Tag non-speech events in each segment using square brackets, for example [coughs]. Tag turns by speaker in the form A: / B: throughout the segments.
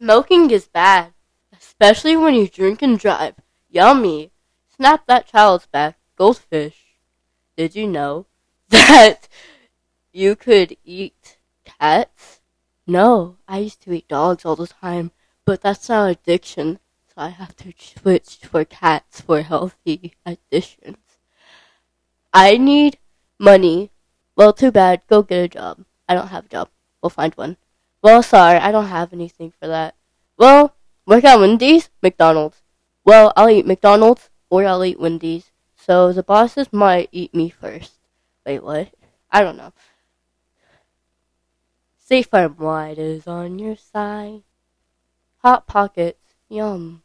A: Smoking is bad, especially when you drink and drive. Yummy. Snap that child's back. Goldfish. Did you know [laughs] that you could eat cats? No, I used to eat dogs all the time, but that's not addiction, so I have to switch for cats for healthy additions. I need money. Well, too bad. Go get a job. I don't have a job. We'll find one. Well, sorry, I don't have anything for that. Well, work at Wendy's, McDonald's. Well, I'll eat McDonald's or I'll eat Wendy's. So the bosses might eat me first. Wait, what? I don't know. State Farm White is on your side. Hot Pockets, yum.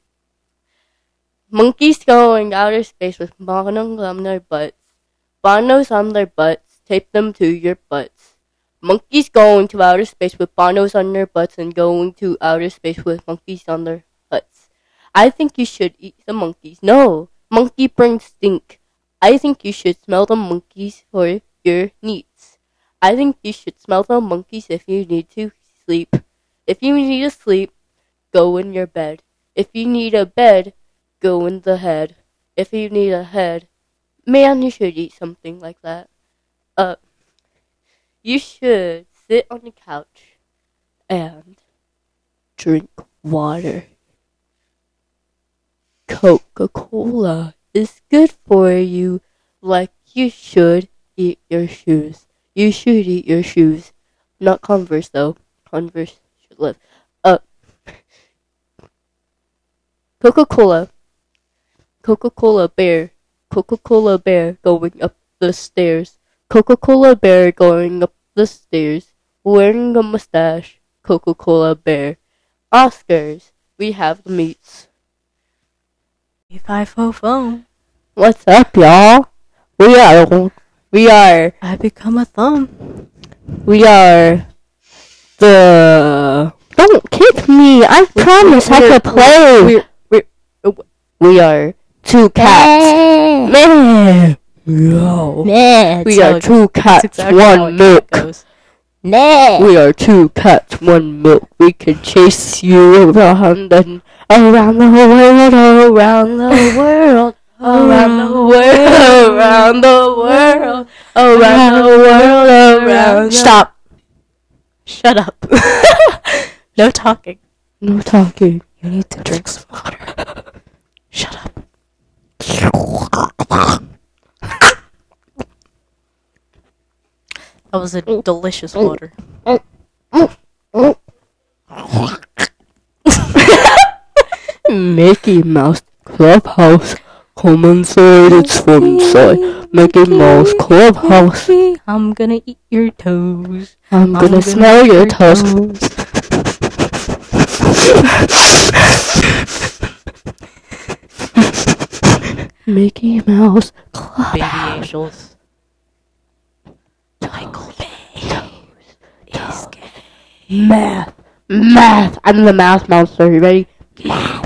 A: Monkeys going outer space with bonos on their butts. Bonos on their butts, tape them to your butts. Monkeys going to outer space with bonos on their butts and going to outer space with monkeys on their butts. I think you should eat the monkeys. No, monkey brains stink. I think you should smell the monkeys for your needs. I think you should smell the monkeys if you need to sleep. If you need to sleep, go in your bed. If you need a bed, go in the head. If you need a head, man, you should eat something like that. Uh, you should sit on the couch and drink water. Coca Cola is good for you, like you should eat your shoes. You should eat your shoes. Not Converse, though. Converse should live. Uh, Coca Cola. Coca Cola bear. Coca Cola bear going up the stairs. Coca Cola bear going up the stairs. Wearing a mustache. Coca Cola bear. Oscars. We have the meats.
B: Five oh phone.
A: What's up, y'all? We are. We are.
B: I become a thumb.
A: We are. The. Don't kick me! I promise I could play!
B: We're, we're,
A: We are two cats. Man! No.
B: Man,
A: We are two cats,
B: exactly
A: one milk.
B: goes.
A: We are two cats, one milk. We can chase you around and around the world, around the world, around the [laughs] world, around the world, around the world, around. Stop.
B: Shut up. [laughs] no talking.
A: No talking.
B: You need to drink some water. Shut up. [laughs] That was a mm. delicious mm. water.
A: Mickey Mouse Clubhouse. Come inside, it's fun inside. Mickey Mouse Clubhouse.
B: I'm gonna eat your toes.
A: I'm
B: I'm
A: gonna smell your toes. [laughs] Mickey Mouse
B: Baby
A: Clubhouse.
B: angels. Michael Bay is gay.
A: Math. Math. I'm the math monster. You ready? Math.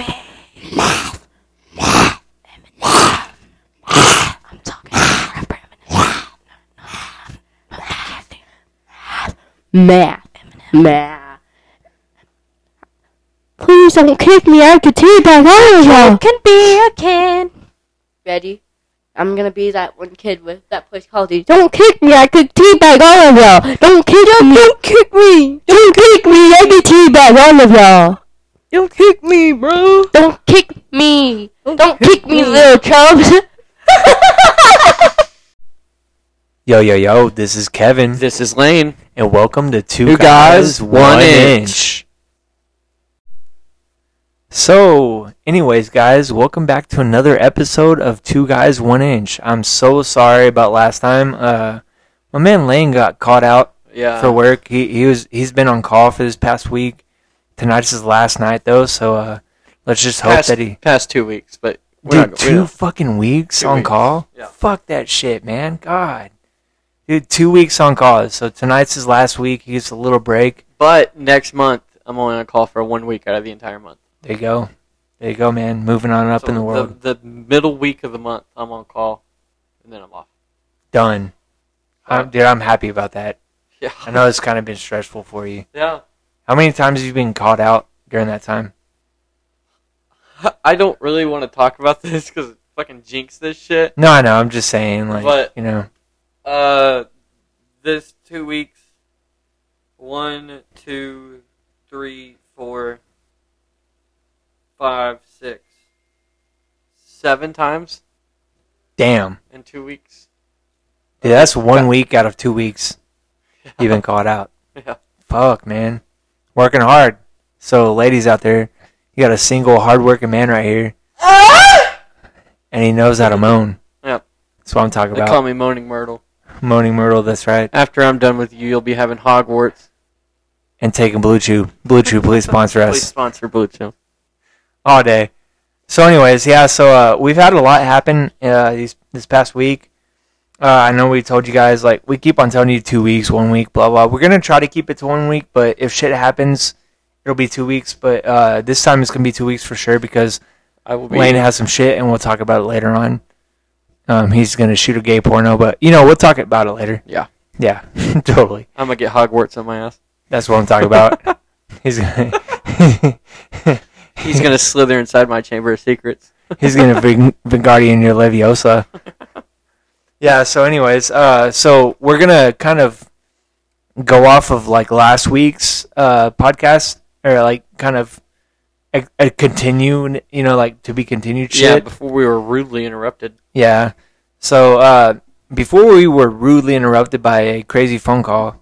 A: Math. Math. Eminem. Math.
B: I'm talking about rapper Eminem.
A: Math. Math. Math. Please don't kick me. I could teabag all of y'all.
B: Can be a can.
A: Ready? I'm gonna be that one kid with that plays Call of Duty. Don't kick me, I could teabag all of y'all. Don't kick me. Don't kick me. Don't kick me, I could teabag all of y'all.
B: Don't kick me, bro.
A: Don't kick me.
B: Don't
A: Don't
B: kick
A: kick me,
B: me.
A: little chubs. [laughs]
C: Yo, yo, yo, this is Kevin,
D: This is Lane.
C: and welcome to Two,
D: Two
C: Guys,
D: Guys,
C: One,
D: One
C: inch.
D: Inch.
C: So, anyways, guys, welcome back to another episode of Two Guys, One Inch. I'm so sorry about last time. Uh, my man Lane got caught out
D: Yeah.
C: for work. He he was he's been on call for this past week. Tonight's his last night though, so uh, let's just hope
D: past,
C: that he
D: past two weeks, but we're
C: Dude,
D: not,
C: two
D: not-
C: fucking weeks
D: Two
C: on
D: weeks,
C: call?
D: yeah.
C: Fuck that shit, man. God. Dude, two weeks on call. So tonight's his last week. He gets a little break.
D: But next month, I'm only on call for one week out of the entire month.
C: There you go. There you go, man. Moving on up
D: So
C: in the world.
D: The, middle week of the month, I'm on call, and then I'm off.
C: Done. I'm, dude, I'm happy about that.
D: Yeah.
C: I know it's kind of been stressful for you.
D: Yeah.
C: How many times have you been caught out, during that time? [laughs]
D: I don't really want to talk about [laughs] this because it fucking jinx this shit.
C: No, I know. I'm just saying, like,
D: But-
C: you know,
D: Uh, this two weeks. One, two, three, four, five, six, seven times
C: damn,
D: in two weeks.
C: dude, that's one week out of two weeks you've been called out.
D: Yeah.
C: Fuck, man, working hard. So, ladies out there, you got a single, hardworking man right here, [laughs] and he knows how to moan.
D: Yep.
C: That's what I'm talking
D: They
C: about.
D: call me Moaning Myrtle.
C: Moaning Myrtle. That's right.
D: After I'm done with you, you'll be having Hogwarts.
C: And taking Blue Chew. Blue Chew, please sponsor us.
D: Please
C: us
D: sponsor Blue Chew.
C: All day. So, anyways, yeah. So uh, we've had a lot happen uh, these this past week. Uh, I know we told you guys like we keep on telling you two weeks, one week, blah blah. We're gonna try to keep it to one week, but if shit happens, it'll be two weeks. But uh, this time it's gonna be two weeks for sure because
D: I will be.
C: Lane has some shit, and we'll talk about it later on. Um, he's gonna shoot a gay porno, but you know we'll talk about it later.
D: Yeah.
C: Yeah, [laughs] totally.
D: I'm gonna get Hogwarts on my ass.
C: That's what I'm talking about. [laughs] he's gonna [laughs]
D: He's gonna [laughs] slither inside my chamber of secrets.
C: he's gonna [laughs] Wingardium your Leviosa. [laughs] Yeah. So, anyways, uh, so we're gonna kind of go off of like last week's uh podcast, or like kind of a, a continue, you know, like to be continued
D: Yeah, before we were rudely interrupted.
C: Yeah. So uh, before we were rudely interrupted by a crazy phone call,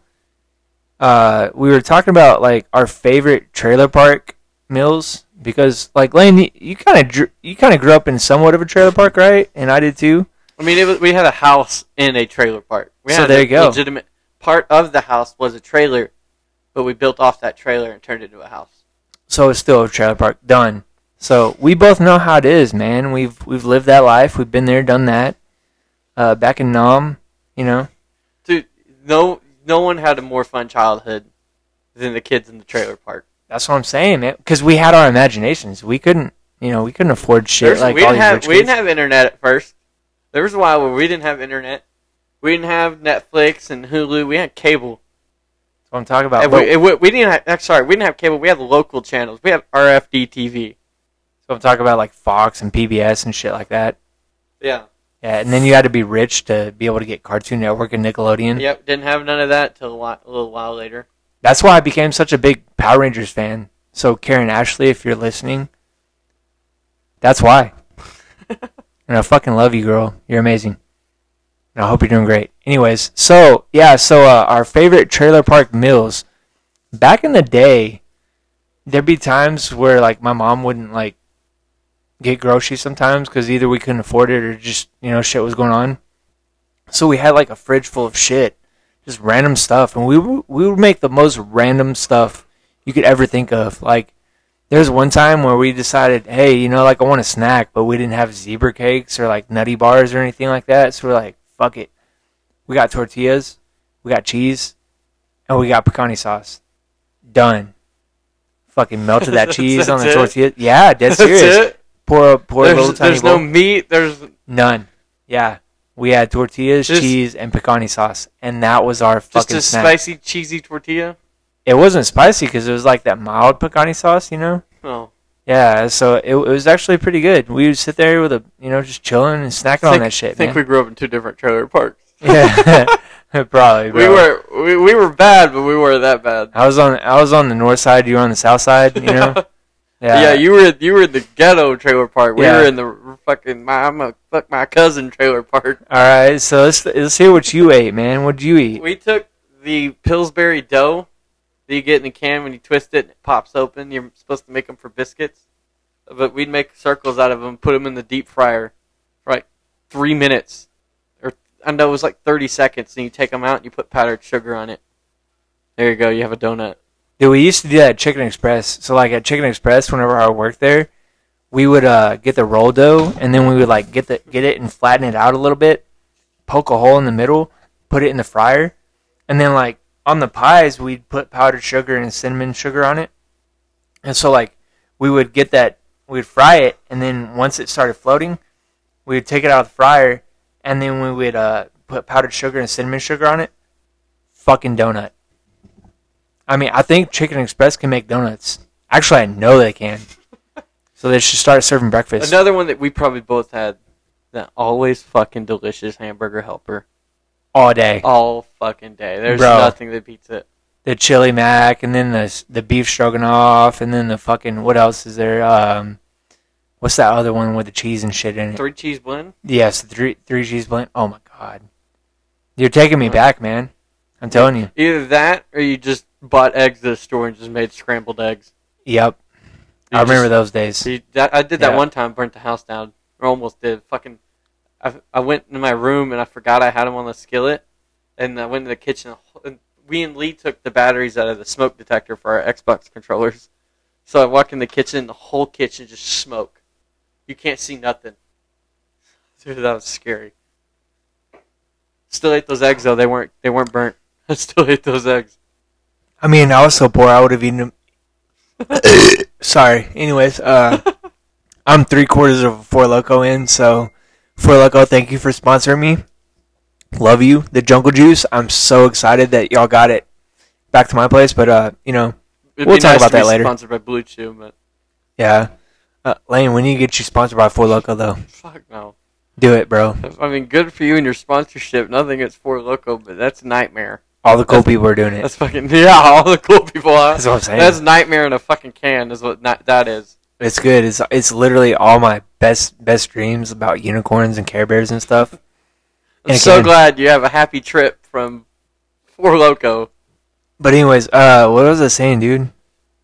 C: uh, we were talking about like our favorite trailer park meals because like Lane, you- kind of you kind of grew up in somewhat of a trailer park, right? And I did too.
D: I mean, it was, we had a house in a trailer park. We
C: So
D: had
C: there
D: a
C: you go.
D: Legitimate part of the house was a trailer, but we built off that trailer and turned it into a house.
C: So it's still a trailer park done. So we both know how it is, man. We've we've lived that life. We've been there, done that. Uh, back in Nam, you know.
D: Dude, no, no one had a more fun childhood than the kids in the trailer park.
C: That's what I'm saying, man. Because we had our imaginations. We couldn't, you know, we couldn't afford shit
D: There's-
C: like
D: we
C: all
D: didn't
C: these
D: have
C: rich
D: we
C: kids.
D: didn't have internet at first. There was a while where we didn't have internet. We didn't have Netflix and Hulu. We had cable.
C: That's what I'm talking about.
D: And
C: But-
D: we, it- we, we didn't. Have, sorry, we didn't have cable. We had local channels. We had RFD TV.
C: So I'm talking about like Fox and PBS and shit like that.
D: Yeah.
C: Yeah, and then you had to be rich to be able to get Cartoon Network and Nickelodeon.
D: Yep. Didn't have none of that till a, lot, a little while later.
C: That's why I became such a big Power Rangers fan. So Karan Ashley, if you're listening, that's why. [laughs] and I fucking love you, girl. You're amazing. And I hope you're doing great. Anyways, so yeah, so uh, our favorite trailer park meals. Back in the day, there'd be times where like my mom wouldn't like get groceries sometimes because either we couldn't afford it or just you know shit was going on. So we had like a fridge full of shit, just random stuff, and we would, we would make the most random stuff you could ever think of. Like there's one time where we decided, hey, you know, like I want a snack, but we didn't have zebra cakes or like nutty bars or anything like that. So we're like, fuck it, we got tortillas, we got cheese, and we got picante sauce. Done. Fucking melted that [laughs] cheese on the
D: That's it?
C: tortilla. Yeah, dead
D: That's
C: serious.
D: it.
C: Pour a pour a little
D: There's,
C: tiny
D: there's
C: bowl.
D: no meat. There's
C: None. Yeah. We had tortillas,
D: Just-
C: cheese, and picante sauce, and that was our
D: just
C: fucking
D: a
C: snack.
D: spicy, cheesy tortilla.
C: It wasn't spicy because it was like that mild picante sauce, you know.
D: Oh,
C: Yeah, so it, it was actually pretty good. We would sit there with a, you know, just chilling and snacking on that shit, I
D: think
C: man.
D: we grew up in two different trailer parks. [laughs]
C: yeah, [laughs] probably.
D: We
C: bro.
D: were we, we were bad, but we weren't that bad.
C: I was on. I was on the north side. You were on the south side. You [laughs] know.
D: Yeah.
C: Yeah.
D: you were you were in the ghetto trailer park. We
C: Yeah.
D: were in the fucking my I'm a fuck my cousin trailer park.
C: All right. So let's let's hear what you ate, man. What'd you eat?
D: We took the Pillsbury dough that you get in the can when you twist it and it pops open. You're supposed to make them for biscuits, but we'd make circles out of them, put them in the deep fryer for like three minutes, or I know it was like thirty seconds. And you take them out and you put powdered sugar on it. There you go. You have a donut.
C: Dude, we used to do that at Chicken Express. So like at Chicken Express, whenever I worked there, we would uh, get the roll dough and then we would like get the get it and flatten it out a little bit, poke a hole in the middle, put it in the fryer, and then like on the pies we'd put powdered sugar and cinnamon sugar on it. And so like we would get that we'd fry it and then once it started floating, we would take it out of the fryer and then we would uh, put powdered sugar and cinnamon sugar on it. Fucking donut. I mean, I think Chicken Express can make donuts. Actually, I know they can. So they should start serving breakfast.
D: Another one that we probably both had. That always fucking delicious hamburger helper.
C: all day.
D: All fucking day. There's
C: Bro.
D: nothing that beats it.
C: The chili mac, and then the the beef stroganoff, and then the fucking what else is there? Um, what's that other one with the cheese and shit in it?
D: Three cheese blend.
C: Yes, three three cheese blend. Oh my god, you're taking me back, man. I'm telling you.
D: Either that or you just bought eggs at the store and just made scrambled eggs.
C: Yep,
D: You
C: I remember
D: just-
C: those days.
D: That, I did that
C: Yeah.
D: one time, burnt the house down, or almost did. Fucking, I, I went in my room and I forgot I had them on the skillet, and I went to the kitchen. And we and Lee took the batteries out of the smoke detector for our Xbox controllers. So I walk in the kitchen, the whole kitchen just smoke. You can't see nothing. [laughs] Dude, that was scary. Still ate those eggs though. They weren't they weren't burnt. [laughs] I still ate those eggs.
C: I mean, I was so poor, I would have eaten them. [laughs] Sorry. Anyways, uh, I'm three quarters of a Four Loco in, so Four Loco, thank you for sponsoring me. Love you, the Jungle Juice. I'm so excited that y'all got it back to my place, but uh, you know,
D: It'd
C: We'll talk
D: nice
C: about
D: to be
C: that later.
D: Sponsored by Blue Chew, but
C: yeah. Uh, Lane, when you get you sponsored by Four Loco, though,
D: fuck no.
C: do it, bro.
D: I mean, good for you and your sponsorship. Nothing against Four Loco, but that's a nightmare.
C: All the cool people are doing it.
D: That's fucking [laughs] yeah. All the cool people. Are,
C: That's what I'm saying.
D: That's nightmare in a fucking can. Is what not, that is.
C: It's good. It's it's literally all my best best dreams about unicorns and Care Bears and stuff.
D: I'm so
C: again-
D: glad you have a happy trip from Four Loco.
C: But anyways, uh, what was I saying, dude?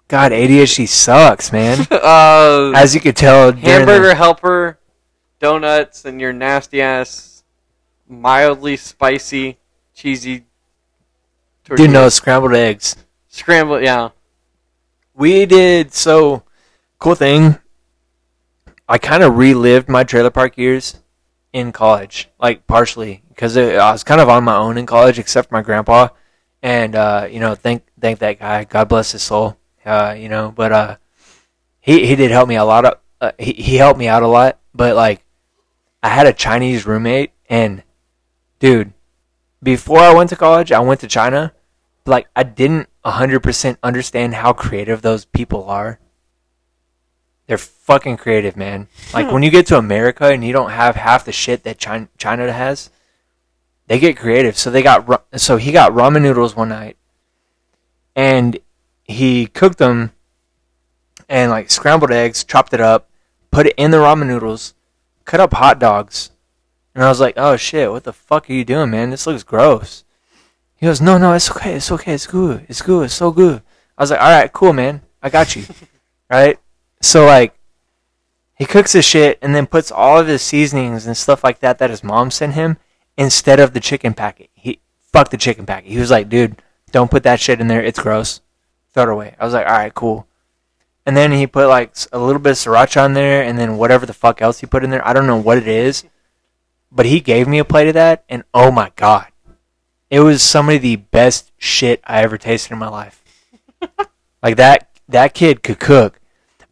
C: God, ADHD sucks, man. [laughs]
D: uh,
C: As you could tell, during the-
D: hamburger helper, donuts, and your nasty ass, mildly spicy, cheesy.
C: Dude, no scrambled eggs.
D: scrambled. Yeah,
C: We did so cool thing. I kind of relived my trailer park years in college, like partially because I was kind of on my own in college, except for my grandpa. And uh, you know, thank thank that guy. God bless his soul. Uh, you know, but uh, he he did help me a lot. Of, uh, he he helped me out a lot. But like, I had a Chinese roommate, and dude, before I went to college, I went to China. Like, I didn't hundred percent understand how creative those people are. They're fucking creative, man. Like hmm. when you get to America and you don't have half the shit that China China has, they get creative. So they got so he got ramen noodles one night, and he cooked them, and like scrambled eggs, chopped it up, put it in the ramen noodles, cut up hot dogs, and I was like, oh shit, what the fuck are you doing, man? This looks gross. He goes, no, no, it's okay, it's okay, it's good, it's good, it's so good. I was like, all right, cool, man, I got you, [laughs] right? So like, he cooks his shit and then puts all of his seasonings and stuff like that that his mom sent him instead of the chicken packet. He fuck the chicken packet. He was like, dude, don't put that shit in there. It's gross. Throw it away. I was like, all right, cool. And then he put like a little bit of sriracha on there, and then whatever the fuck else he put in there. I don't know what it is, but he gave me a plate of that, and oh my god, it was some of the best shit I ever tasted in my life. [laughs] like that, that kid could cook.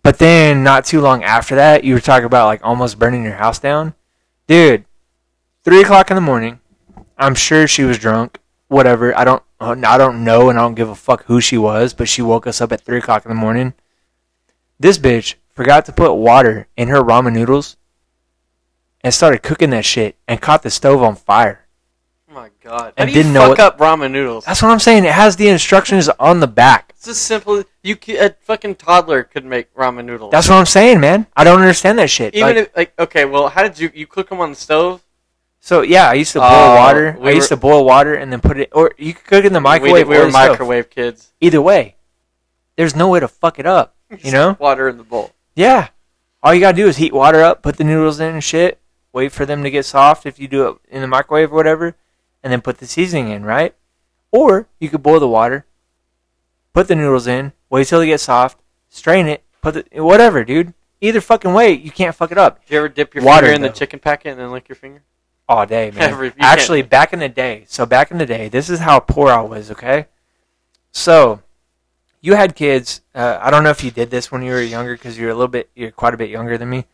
C: But then, not too long after that, you were talking about like almost burning your house down, dude. Three o'clock in the morning. I'm sure she was drunk. Whatever. I don't. I don't know, and I don't give a fuck who she was. But she woke us up at three o'clock in the morning. This bitch forgot to put water in her ramen noodles, and started cooking that shit, and caught the stove on fire.
D: Oh my god.
C: And
D: How do
C: didn't know
D: fuck
C: it-
D: up ramen noodles?
C: That's what I'm saying. It has the instructions on the back.
D: It's as simple. as- You a fucking toddler could make ramen noodles.
C: That's what I'm saying, man. I don't understand that shit.
D: even
C: Like,
D: if like okay, well, how did you you cook them on the stove?
C: so yeah, I used to boil
D: Oh,
C: water.
D: we
C: I used
D: were-
C: to boil water and then put it, or you could cook it in the microwave.
D: We, did- we were
C: the stove.
D: microwave kids.
C: Either way, there's no way to fuck it up. [laughs] You know?
D: water in the bowl.
C: Yeah. All you gotta do is heat water up, put the noodles in and shit, wait for them to get soft if you do it in the microwave or whatever, and then put the seasoning in, right? Or you could boil the water, put the noodles in, wait till they get soft, strain it, put the whatever, dude. Either fucking way, you can't fuck it up
D: Did you ever dip your
C: Water,
D: finger in the chicken packet and then lick your finger?
C: all day, [laughs] man.
D: Every- you can't-
C: Actually, back in the day, so back in the day, this is how poor I was. Okay, so you had kids. Uh, I don't know if you did this when you were younger because you're a little bit, you're quite a bit younger than me.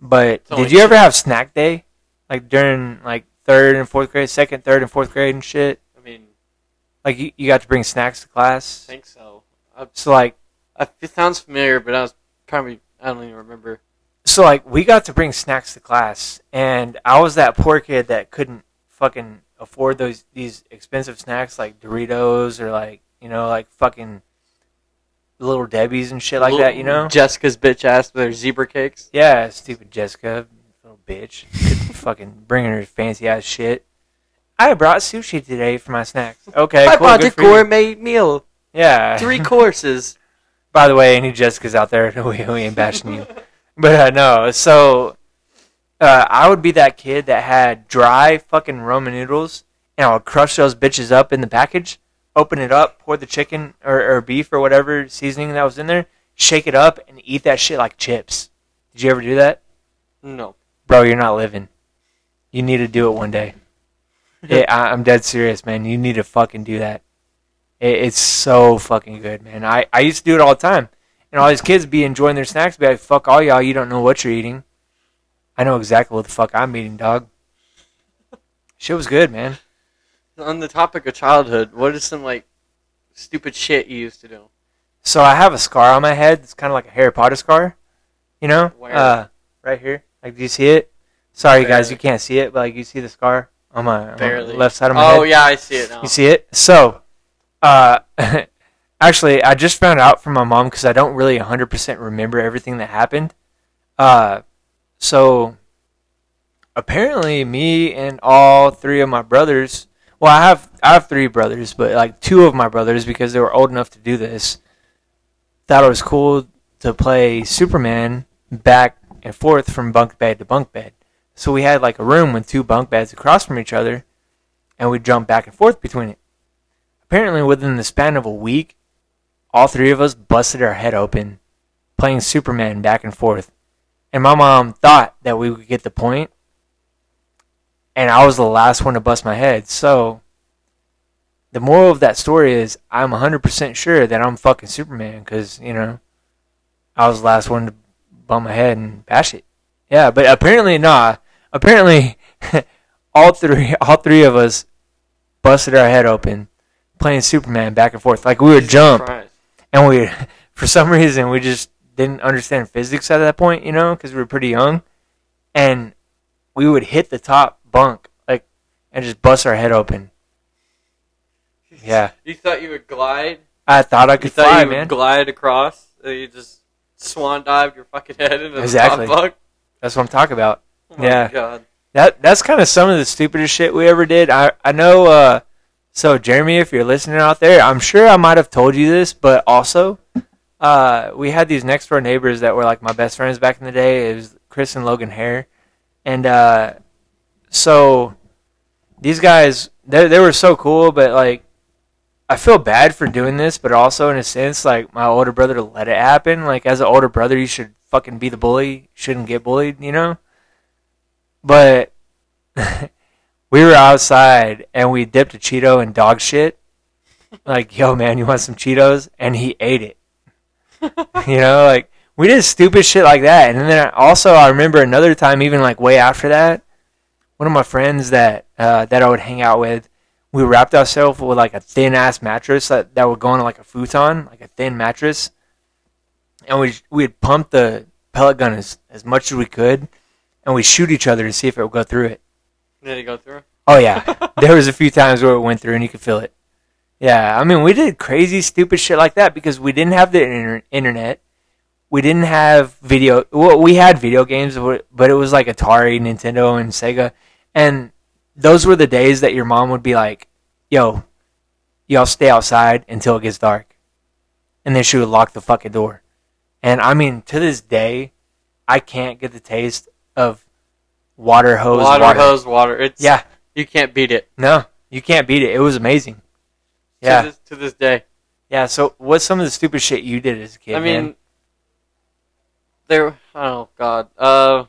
C: But
D: only
C: did you ever have snack day, like during like third and fourth grade, second, third, and fourth grade and shit?
D: I mean,
C: Like you, you got to bring snacks to class.
D: I think so. I,
C: So like,
D: I, it sounds familiar, but I was probably I don't even remember.
C: so like we got to bring snacks to class and i was that poor kid that couldn't fucking afford those these expensive snacks like doritos or like you know like fucking little debbie's and shit like that you know
D: Jessica's bitch ass with her zebra cakes.
C: yeah stupid jessica little bitch fucking bringing her fancy ass shit i brought sushi today for my snacks okay
D: I
C: cool,
D: bought a
C: for you.
D: gourmet meal,
C: yeah
D: three courses. [laughs]
C: By the way, any Jessicas out there, [laughs] we, we ain't bashing you. But uh, no, so uh, I would be that kid that had dry fucking Roman noodles, and I would crush those bitches up in the package, open it up, pour the chicken or, or beef or whatever seasoning that was in there, shake it up, and eat that shit like chips. Did you ever do that?
D: No,
C: Bro, you're not living. You need to do it one day. [laughs] Yeah, I, I'm dead serious, man. You need to fucking do that. It, it's so fucking good, man. I, I used to do it all the time. And all these kids be enjoying their snacks, be like, fuck all y'all, you don't know what you're eating. I know exactly what the fuck I'm eating, dog. Shit was good, man.
D: on the topic of childhood, what is some like stupid shit you used to do?
C: So I have a scar on my head. It's kind of like a Harry Potter scar. You know? Uh, right here. Like, do you see it? Sorry, guys, you can't see it, but like, you see the scar on my, on my left side of my head.
D: Oh yeah, I see it now.
C: You see it? So, uh, [laughs] actually, I just found out from my mom because I don't really 100% remember everything that happened. Uh, so, apparently, me and all three of my brothers. Well, I have I have three brothers, but like two of my brothers because they were old enough to do this. Thought it was cool to play Superman back and forth from bunk bed to bunk bed. So we had like a room with two bunk beds across from each other and we'd jump back and forth between it. Apparently, within the span of a week, all three of us busted our head open playing Superman back and forth. And my mom thought that we would get the point, and I was the last one to bust my head. So, the moral of that story is I'm 100% sure that I'm fucking Superman because, you know, I was the last one to bump my head and bash it. Yeah, but apparently, nah. Apparently, [laughs] all three all three of us busted our head open playing Superman back and forth. Like we would jump and we [laughs] for some reason we just didn't understand physics at that point, you know, because we were pretty young, and we would hit the top bunk like and just bust our head open. [laughs] Yeah,
D: You thought you would glide?
C: I thought I
D: You
C: could
D: thought
C: fly,
D: you
C: man.
D: would glide across? You just swan dived your fucking head into
C: Exactly.
D: the?
C: That's what I'm talking about.
D: Oh
C: Yeah.
D: god.
C: That that's kind of some of the stupidest shit we ever did. I I know. Uh, so Jeremy, if you're listening out there, I'm sure I might have told you this, but also, uh, we had these next door neighbors that were like my best friends back in the day. It was Chris and Logan Hare, and uh, so these guys they they were so cool, but like I feel bad for doing this, but also in a sense, like my older brother let it happen. Like as an older brother, you should fucking be the bully. You shouldn't get bullied, you know. But [laughs] we were outside and we dipped a Cheeto in dog shit. Like, yo, man, you want some Cheetos? And he ate it. [laughs] you know, like we did stupid shit like that. And then also, I remember another time, even like way after that, one of my friends that uh, that I would hang out with, we wrapped ourselves with like a thin ass mattress that, that would go on like a futon, like a thin mattress, and we we'd pump the pellet gun as as much as we could, and we shoot each other to see if it would go through it.
D: Did it go through?
C: Oh yeah, [laughs] there was a few times where it went through and you could feel it. Yeah, I mean we did crazy, stupid shit like that because we didn't have the inter- internet. We didn't have video. Well, we had video games, but it was like Atari, Nintendo, and Sega, and those were the days that your mom would be like, "Yo, y'all stay outside until it gets dark," and then she would lock the fucking door. And I mean, to this day, I can't get the taste of water hose
D: water,
C: water.
D: hose, water. It's
C: Yeah,
D: You can't beat it.
C: no, you can't beat it. It was amazing.
D: To
C: Yeah,
D: this, to this day.
C: yeah. So, what's some of the stupid shit you did as a kid?
D: I mean,
C: man?
D: there. Oh God. Uh,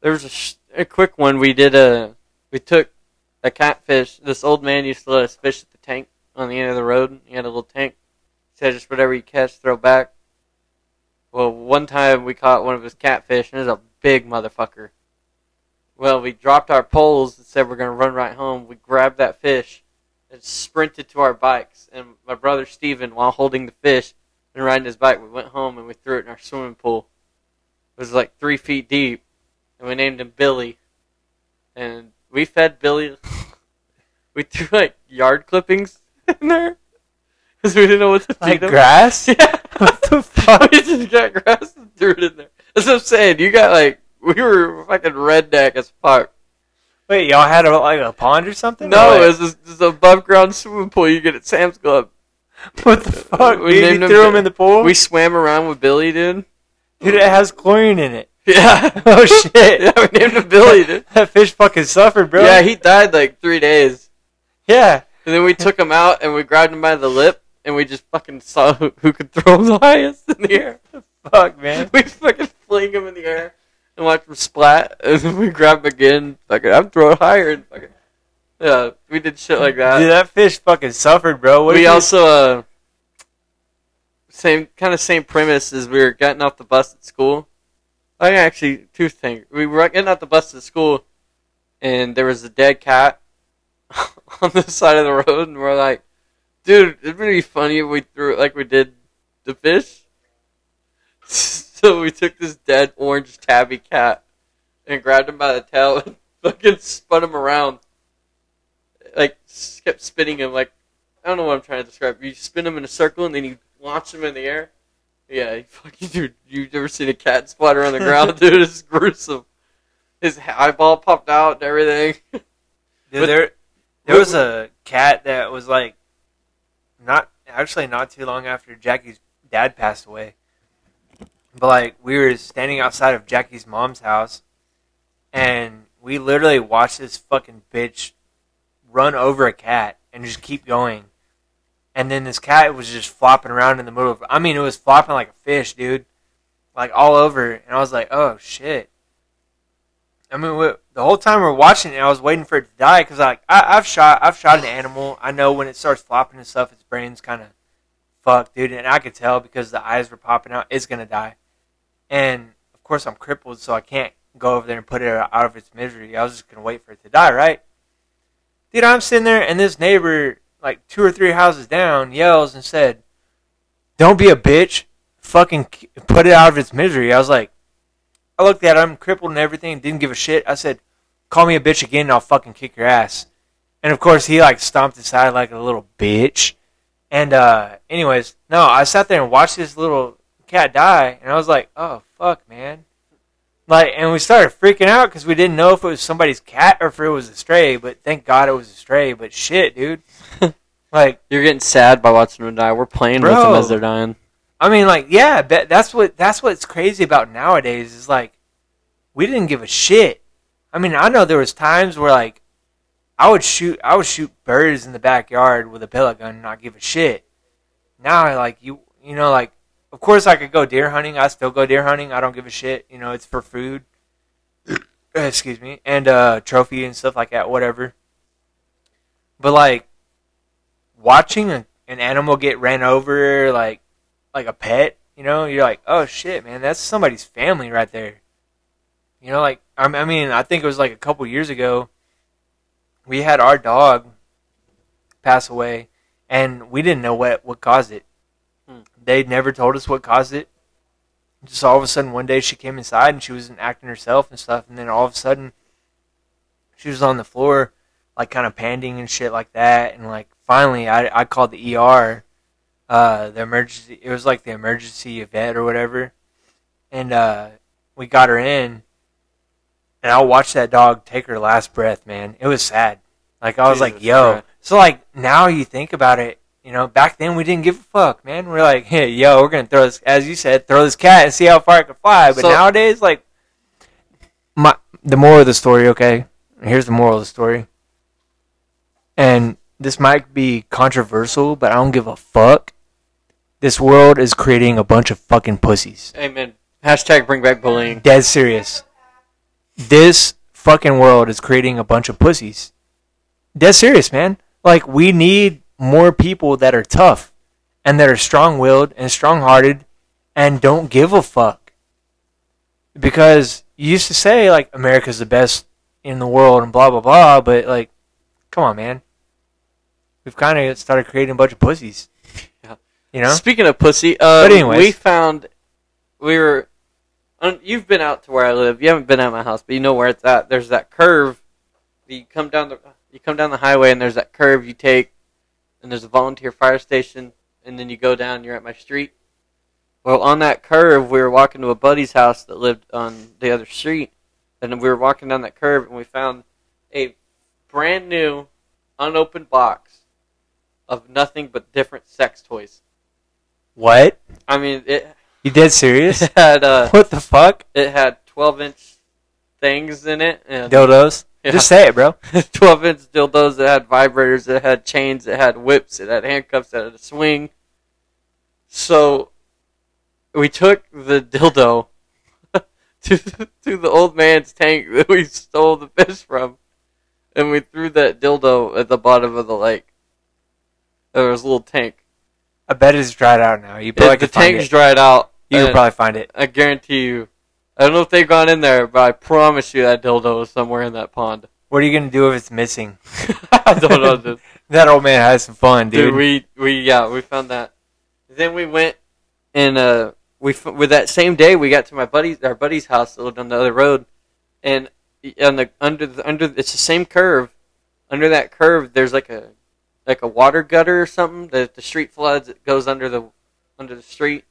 D: there was a, sh- a quick one. We did a. We took a catfish. This old man used to let us fish at the tank on the end of the road. He had a little tank. He said, "Just whatever you catch, throw back." Well, one time we caught one of his catfish, and it was a big motherfucker. Well, we dropped our poles and said we're gonna run right home. We grabbed that fish and sprinted to our bikes. And my brother Steven, while holding the fish, and riding his bike. We went home and we threw it in our swimming pool. It was like three feet deep, and we named him Billy. And we fed Billy. [laughs] we threw like yard clippings [laughs] in there because we didn't know what to
C: Like
D: feed him.
C: grass? [laughs]
D: Yeah.
C: What the fuck?
D: we just got grass and threw it in there. That's what I'm saying. You got like we were fucking redneck as fuck.
C: Wait, y'all had a, like a pond or something?
D: No,
C: Or
D: it
C: what?
D: was this, this above ground swimming pool you get at Sam's Club.
C: what the fuck?
D: we
C: dude?
D: named
C: you
D: him
C: threw him in the pool?
D: We swam around with Billy, dude.
C: dude, it has chlorine in it. [laughs]
D: Yeah. [laughs]
C: Oh shit!
D: yeah, we named him Billy, dude. [laughs]
C: that fish fucking suffered, bro.
D: Yeah, he died like three days.
C: yeah.
D: And then we took him out and we grabbed him by the lip and we just fucking saw who, who could throw him the highest in the air.
C: Fuck, man.
D: We fucking fling him in the air and watch him splat. And then we grab him again. Fucking, I'm throwing higher. And fucking, yeah, we did shit like that.
C: Dude, that fish fucking suffered, bro. What
D: we also uh same kind of same premise as we were getting off the bus at school. Oh, I actually two things. We were getting off the bus at school, and there was a dead cat [laughs] on the side of the road, and we're like, "Dude, it'd be funny if we threw it like we did the fish." [laughs] So we took this dead orange tabby cat and grabbed him by the tail and [laughs] fucking spun him around, like kept spinning him like I don't know what I'm trying to describe. You spin him in a circle and then you launch him in the air. Yeah, you fucking dude. You've never seen a cat splatter on the ground, [laughs] dude? It's gruesome. His eyeball popped out and everything. [laughs]
C: Dude,
D: But-
C: there, there was a cat that was like, not actually not too long after Jackie's dad passed away. But like, we were standing outside of Jackie's mom's house, and we literally watched this fucking bitch run over a cat and just keep going. And then this cat was just flopping around in the middle of. I mean, it was flopping like a fish, dude, like all over. And I was like, oh shit. I mean, we, the whole time we are watching it, I was waiting for it to die because like I, I've shot, I've shot an animal. I know when it starts flopping and stuff, its brain's kind of fucked, dude. And I could tell because the eyes were popping out, it's gonna die. And of course, I'm crippled, so I can't go over there and put it out of its misery. I was just gonna wait for it to die, right? Dude, I'm sitting there, and this neighbor, like two or three houses down, yells and said, "Don't be a bitch, fucking put it out of its misery." I was like. I looked at him, crippled and everything, didn't give a shit. I said, "Call me a bitch again, and I'll fucking kick your ass." And of course, he like stomped aside like a little bitch. And uh, anyways, no, I sat there and watched this little cat die, and I was like, "Oh fuck, man!" Like, and we started freaking out because we didn't know if it was somebody's cat or if it was a stray. But thank God it was a stray. But shit, dude, like.
D: You're getting sad by watching them die. We're playing with them as they're dying.
C: I mean, like, yeah, that, that's what that's what's crazy about nowadays is like, we didn't give a shit. I mean, I know there was times where like, I would shoot I would shoot birds in the backyard with a pellet gun and not give a shit. Now, like you you know, like, of course I could go deer hunting. I still go deer hunting. I don't give a shit. You know, it's for food. [clears throat] Excuse me, and uh, trophy and stuff like that, whatever. But like, watching a, an animal get ran over, like like a pet, you know, you're like, oh shit, man, that's somebody's family right there. You know, like I mean, I think it was like a couple years ago. We had our dog pass away, and we didn't know what what caused it.
D: Hmm.
C: They never told us what caused it. Just all of a sudden, one day she came inside and she wasn't acting herself and stuff, and then all of a sudden, she was on the floor, like kind of panting and shit like that, and like finally, I I called the ER uh, the emergency. It was like the emergency vet or whatever, and uh, we got her in, and I watched that dog take her last breath. Man, it was sad. Like I was like, "Yo."
D: Christ.
C: So like now you think about it, you know, back then we didn't give a fuck, man. We're like, [laughs] "Hey, yo, we're gonna throw this," as you said, throw this cat and see how far it can fly. But
D: So-
C: nowadays, like, my the moral of the story. Okay, here's the moral of the story, and this might be controversial, but I don't give a fuck. This world is creating a bunch of fucking pussies.
D: Amen. Hashtag bring back bullying.
C: Dead serious. This fucking world is creating a bunch of pussies. Dead serious, man. Like, we need more people that are tough and that are strong willed and strong hearted and don't give a fuck. Because you used to say, like, America's the best in the world and blah, blah, blah, but, like, come on, man. We've kind of started creating a bunch of pussies.
D: Yeah.
C: You know?
D: Speaking of pussy, uh,
C: But anyways.
D: we found we were. You've been out to where I live. You haven't been at my house, but you know where it's at. There's that curve. You come down the you come down the highway, and there's that curve you take, and there's a volunteer fire station, and then you go down. You're at my street. Well, on that curve, we were walking to a buddy's house that lived on the other street, and we were walking down that curve, and we found a brand new, unopened box of nothing but different sex toys.
C: What?
D: I mean, it
C: You dead serious? [laughs]
D: It had uh,
C: what the fuck?
D: it had 12 inch things in it, and
C: Dildos?
D: Yeah.
C: Just say it, bro. [laughs]
D: 12 inch dildos. It had vibrators. It had chains. It had whips. It had handcuffs. It had a swing. So we took the dildo [laughs] to to the old man's tank that we stole the fish from, and we threw that dildo at the bottom of the lake. There was a little tank.
C: I bet it's dried out now. You probably
D: the
C: could find
D: tank's
C: it.
D: dried out.
C: You could
D: and
C: probably find it.
D: I guarantee you. I don't know if they've gone in there, but I promise you that dildo is somewhere in that pond. [laughs]
C: What are you gonna do if it's missing?
D: I don't know, dude. [laughs]
C: That old man has some fun, dude.
D: Dude, we we yeah we found that. Then we went and uh we f- with that same day we got to my buddy's our buddy's house that lived on the other road, and on the under the under it's the same curve. Under that curve, there's like a like a water gutter or something that the street floods it goes under the under the street.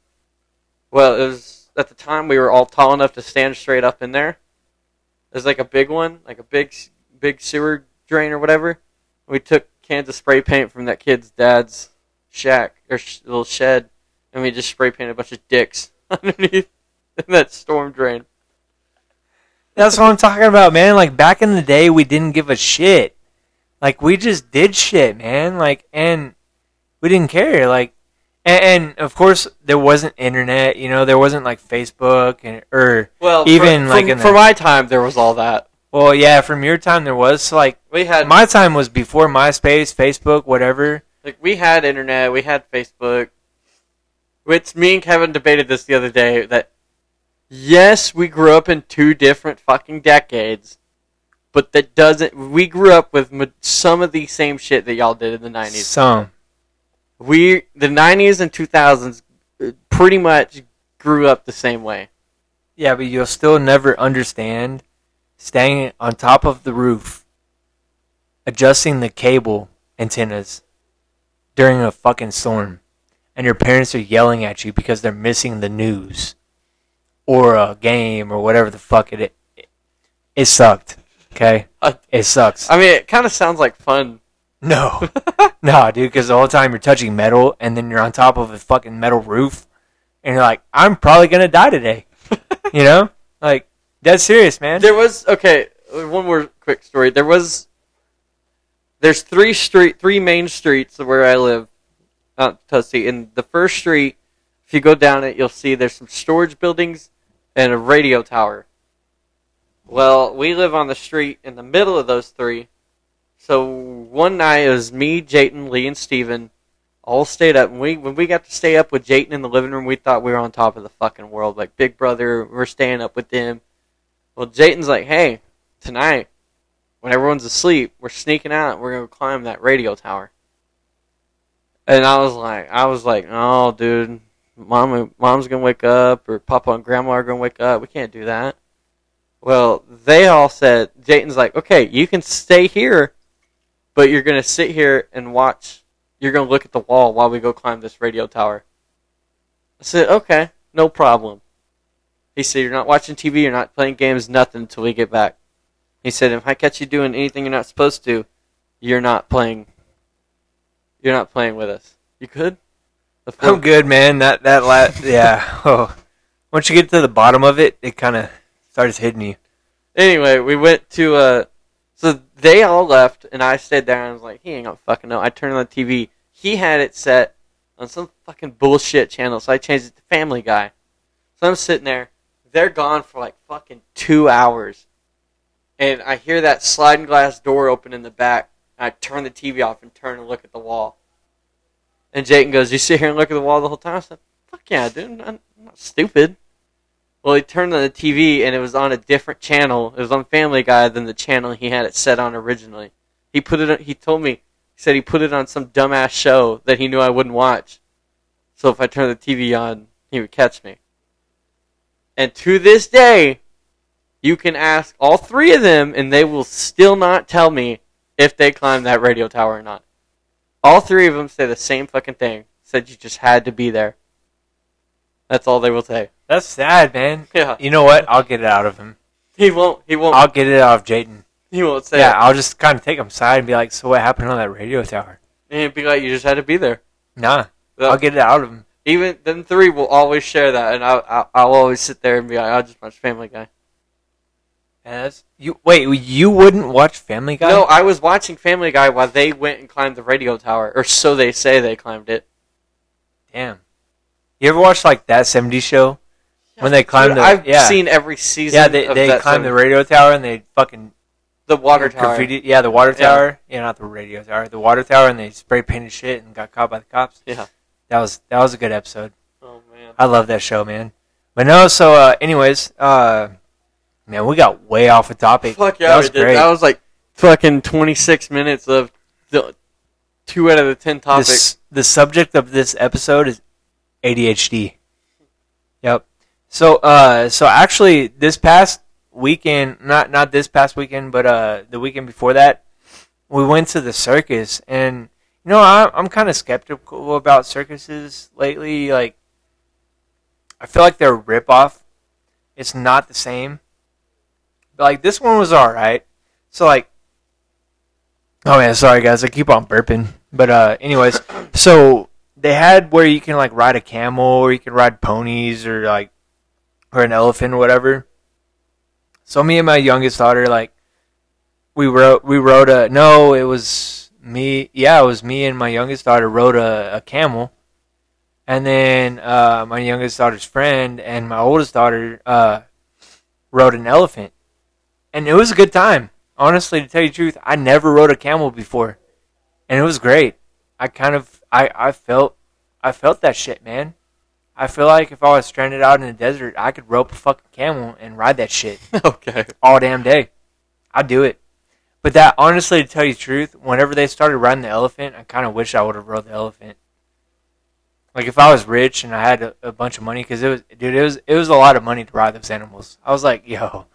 D: Well, it was at the time we were all tall enough to stand straight up in there. There's like a big one, like a big big sewer drain or whatever. We took cans of spray paint from that kid's dad's shack or sh- little shed, and we just spray painted a bunch of dicks [laughs] underneath that storm drain.
C: That's what I'm talking about, man. Like back in the day, we didn't give a shit. Like we just did shit, man. Like and we didn't care. Like and, and of course there wasn't internet. You know, there wasn't like Facebook and or
D: Well,
C: Even,
D: for,
C: like,
D: from-
C: in the-
D: for my time, there was all that.
C: well, yeah. From your time, there was so, like
D: We had
C: my time was before MySpace, Facebook, whatever.
D: like we had internet, we had Facebook. Which me and Kevin debated this the other day that yes, we grew up in two different fucking decades, but that doesn't. We grew up with some of the same shit that y'all did in the nineties.
C: Some
D: we the 90s and 2000s uh, pretty much grew up the same way
C: yeah, but you'll still never understand staying on top of the roof, adjusting the cable antennas during a fucking storm, and your parents are yelling at you because they're missing the news or a game or whatever the fuck it it, it sucked. Okay,
D: Uh,
C: it sucks.
D: i mean it kind of sounds like fun [laughs]
C: no, [laughs] no, dude, because the whole time you're touching metal, and then you're on top of a fucking metal roof, and you're like, I'm probably gonna die today. [laughs] you know, like that's serious, man.
D: there was okay one more quick story there was there's three street three main streets where i live out in Tussey. and the first street if you go down it you'll see there's some storage buildings and a radio tower well we live on the street in the middle of those three so one night it was me jayton lee and steven all stayed up. And we when we got to stay up with Jayton in the living room, we thought we were on top of the fucking world, like Big Brother. We're staying up with them. Well, Jayton's like, "Hey, tonight, when everyone's asleep, we're sneaking out. We're gonna climb that radio tower." And I was like, I was like, "Oh, dude, mom, mom's gonna wake up, or Papa and Grandma are gonna wake up. We can't do that." Well, they all said, Jayton's like, "Okay, you can stay here, but you're gonna sit here and watch." you're going to look at the wall while we go climb this radio tower. I said, okay, no problem. He said, you're not watching TV, you're not playing games, nothing until we get back. He said, if I catch you doing anything you're not supposed to, you're not playing. You're not playing with us. You could?
C: I'm good, man. That that la- yeah. [laughs] Oh, once you get to the bottom of it, it kind of starts hitting you.
D: Anyway, we went to uh so they all left and I stayed there and I was like, he ain't gonna fucking know. I turned on the TV. He had it set on some fucking bullshit channel, so I changed it to Family Guy. So I'm sitting there. They're gone for like fucking two hours. And I hear that sliding glass door open in the back. I turn the TV off and turn and look at the wall. And Jayton goes, You sit here and look at the wall the whole time? I said, Fuck yeah, dude. I'm not stupid. Well, he turned on the TV and it was on a different channel. It was on Family Guy than the channel he had it set on originally. He put it. He told me. He said he put it on some dumbass show that he knew I wouldn't watch. So if I turned the TV on, he would catch me. And to this day, you can ask all three of them, and they will still not tell me if they climbed that radio tower or not. All three of them say the same fucking thing. Said you just had to be there. That's all they will say.
C: That's sad, man.
D: Yeah.
C: You know what? I'll get it out of him.
D: He won't. He won't.
C: I'll get it out of Jayden.
D: he won't say.
C: Yeah,
D: it.
C: I'll just kind of take him aside and be like, "So what happened on that radio tower?"
D: And it'd be like you just had to be there.
C: Nah,
D: Yeah.
C: I'll get it out of him.
D: Even them three will always share that, and I'll, I'll, I'll always sit there and be like, "I'll just watch Family Guy."
C: As you wait, you wouldn't watch Family Guy?
D: No, I was watching Family Guy while they went and climbed the radio tower, or so they say they climbed it.
C: Damn. You ever watch like that '70s show when they climb
D: Dude,
C: the?
D: I've
C: yeah,
D: seen every season.
C: yeah. They
D: of
C: they
D: that
C: climb the radio tower and they fucking
D: the water tower.
C: graffiti. Yeah, the water tower. Yeah. not the radio tower. The water tower, and they spray painted shit and got caught by the cops.
D: Yeah.
C: That was that was a good episode.
D: Oh man.
C: I love that show, man. But no, so uh, anyways, uh, man, we got way off the topic.
D: Fuck yeah,
C: that was
D: we did.
C: great.
D: That was like fucking twenty six minutes of the two out of the ten topics.
C: This, the subject of this episode is ADHD. Yep. So, uh, so actually, this past weekend, not not this past weekend, but uh, the weekend before that, we went to the circus, and you know, I, I'm kind of skeptical about circuses lately. Like, I feel like they're a ripoff. It's not the same. But like this one was all right. So like, oh man, sorry guys, I keep on burping. But uh, anyways, so they had where you can like ride a camel or you can ride ponies or like or an elephant or whatever. So me and my youngest daughter like we rode we rode a no it was me yeah it was me and my youngest daughter rode a, a camel. And then uh, my youngest daughter's friend and my oldest daughter uh, rode an elephant. And it was a good time. Honestly to tell you the truth I never rode a camel before. And it was great. I kind of I, I felt I felt that shit man I feel like if I was stranded out in the desert I could rope a fucking camel and ride that shit [laughs]
D: okay.
C: all damn day. I'd do it. But that, honestly, to tell you the truth, whenever they started riding the elephant, I kind of wish I would have rode the elephant. Like if I was rich and I had a, a bunch of money, because it was, dude, it was, it was a lot of money to ride those animals. I was like, yo,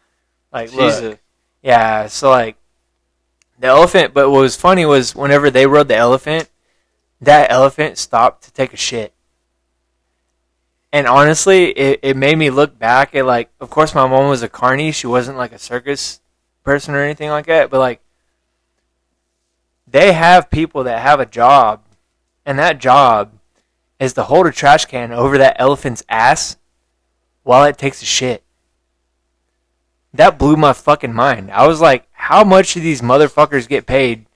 C: like, look, yeah. So like, the elephant. But what was funny was whenever they rode the elephant, that elephant stopped to take a shit. And honestly, it, it made me look back at like, of course, my mom was a carny. She wasn't like a circus person or anything like that. But like, they have people that have a job, and that job is to hold a trash can over that elephant's ass while it takes a shit. That blew my fucking mind. I was like, how much do these motherfuckers get paid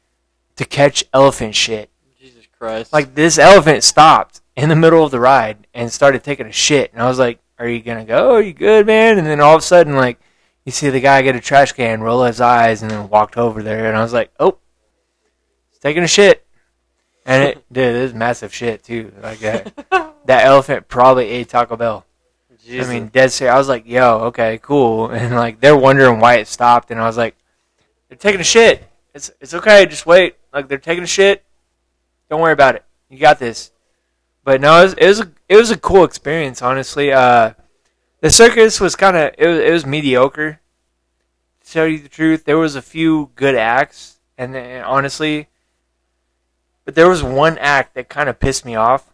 C: to catch elephant shit?
D: Jesus Christ.
C: Like this elephant stopped in the middle of the ride and started taking a shit, and I was like, "Are you gonna go? Are you good, man?" And then all of a sudden, like, you see the guy get a trash can, roll his eyes, and then walked over there, and I was like, "Oh, he's taking a shit," and it did. It was massive shit too. Like that, that elephant probably ate Taco Bell.
D: Jesus.
C: I mean, dead serious. I was like, "Yo, okay, cool," and like they're wondering why it stopped, and I was like, "They're taking a shit. It's it's okay. Just wait. Like they're taking a shit. Don't worry about it. You got this." But no, it was it was a, it was a cool experience. Honestly, uh, the circus was kind of it was it was mediocre. To tell you the truth, there was a few good acts, and then honestly, but there was one act that kind of pissed me off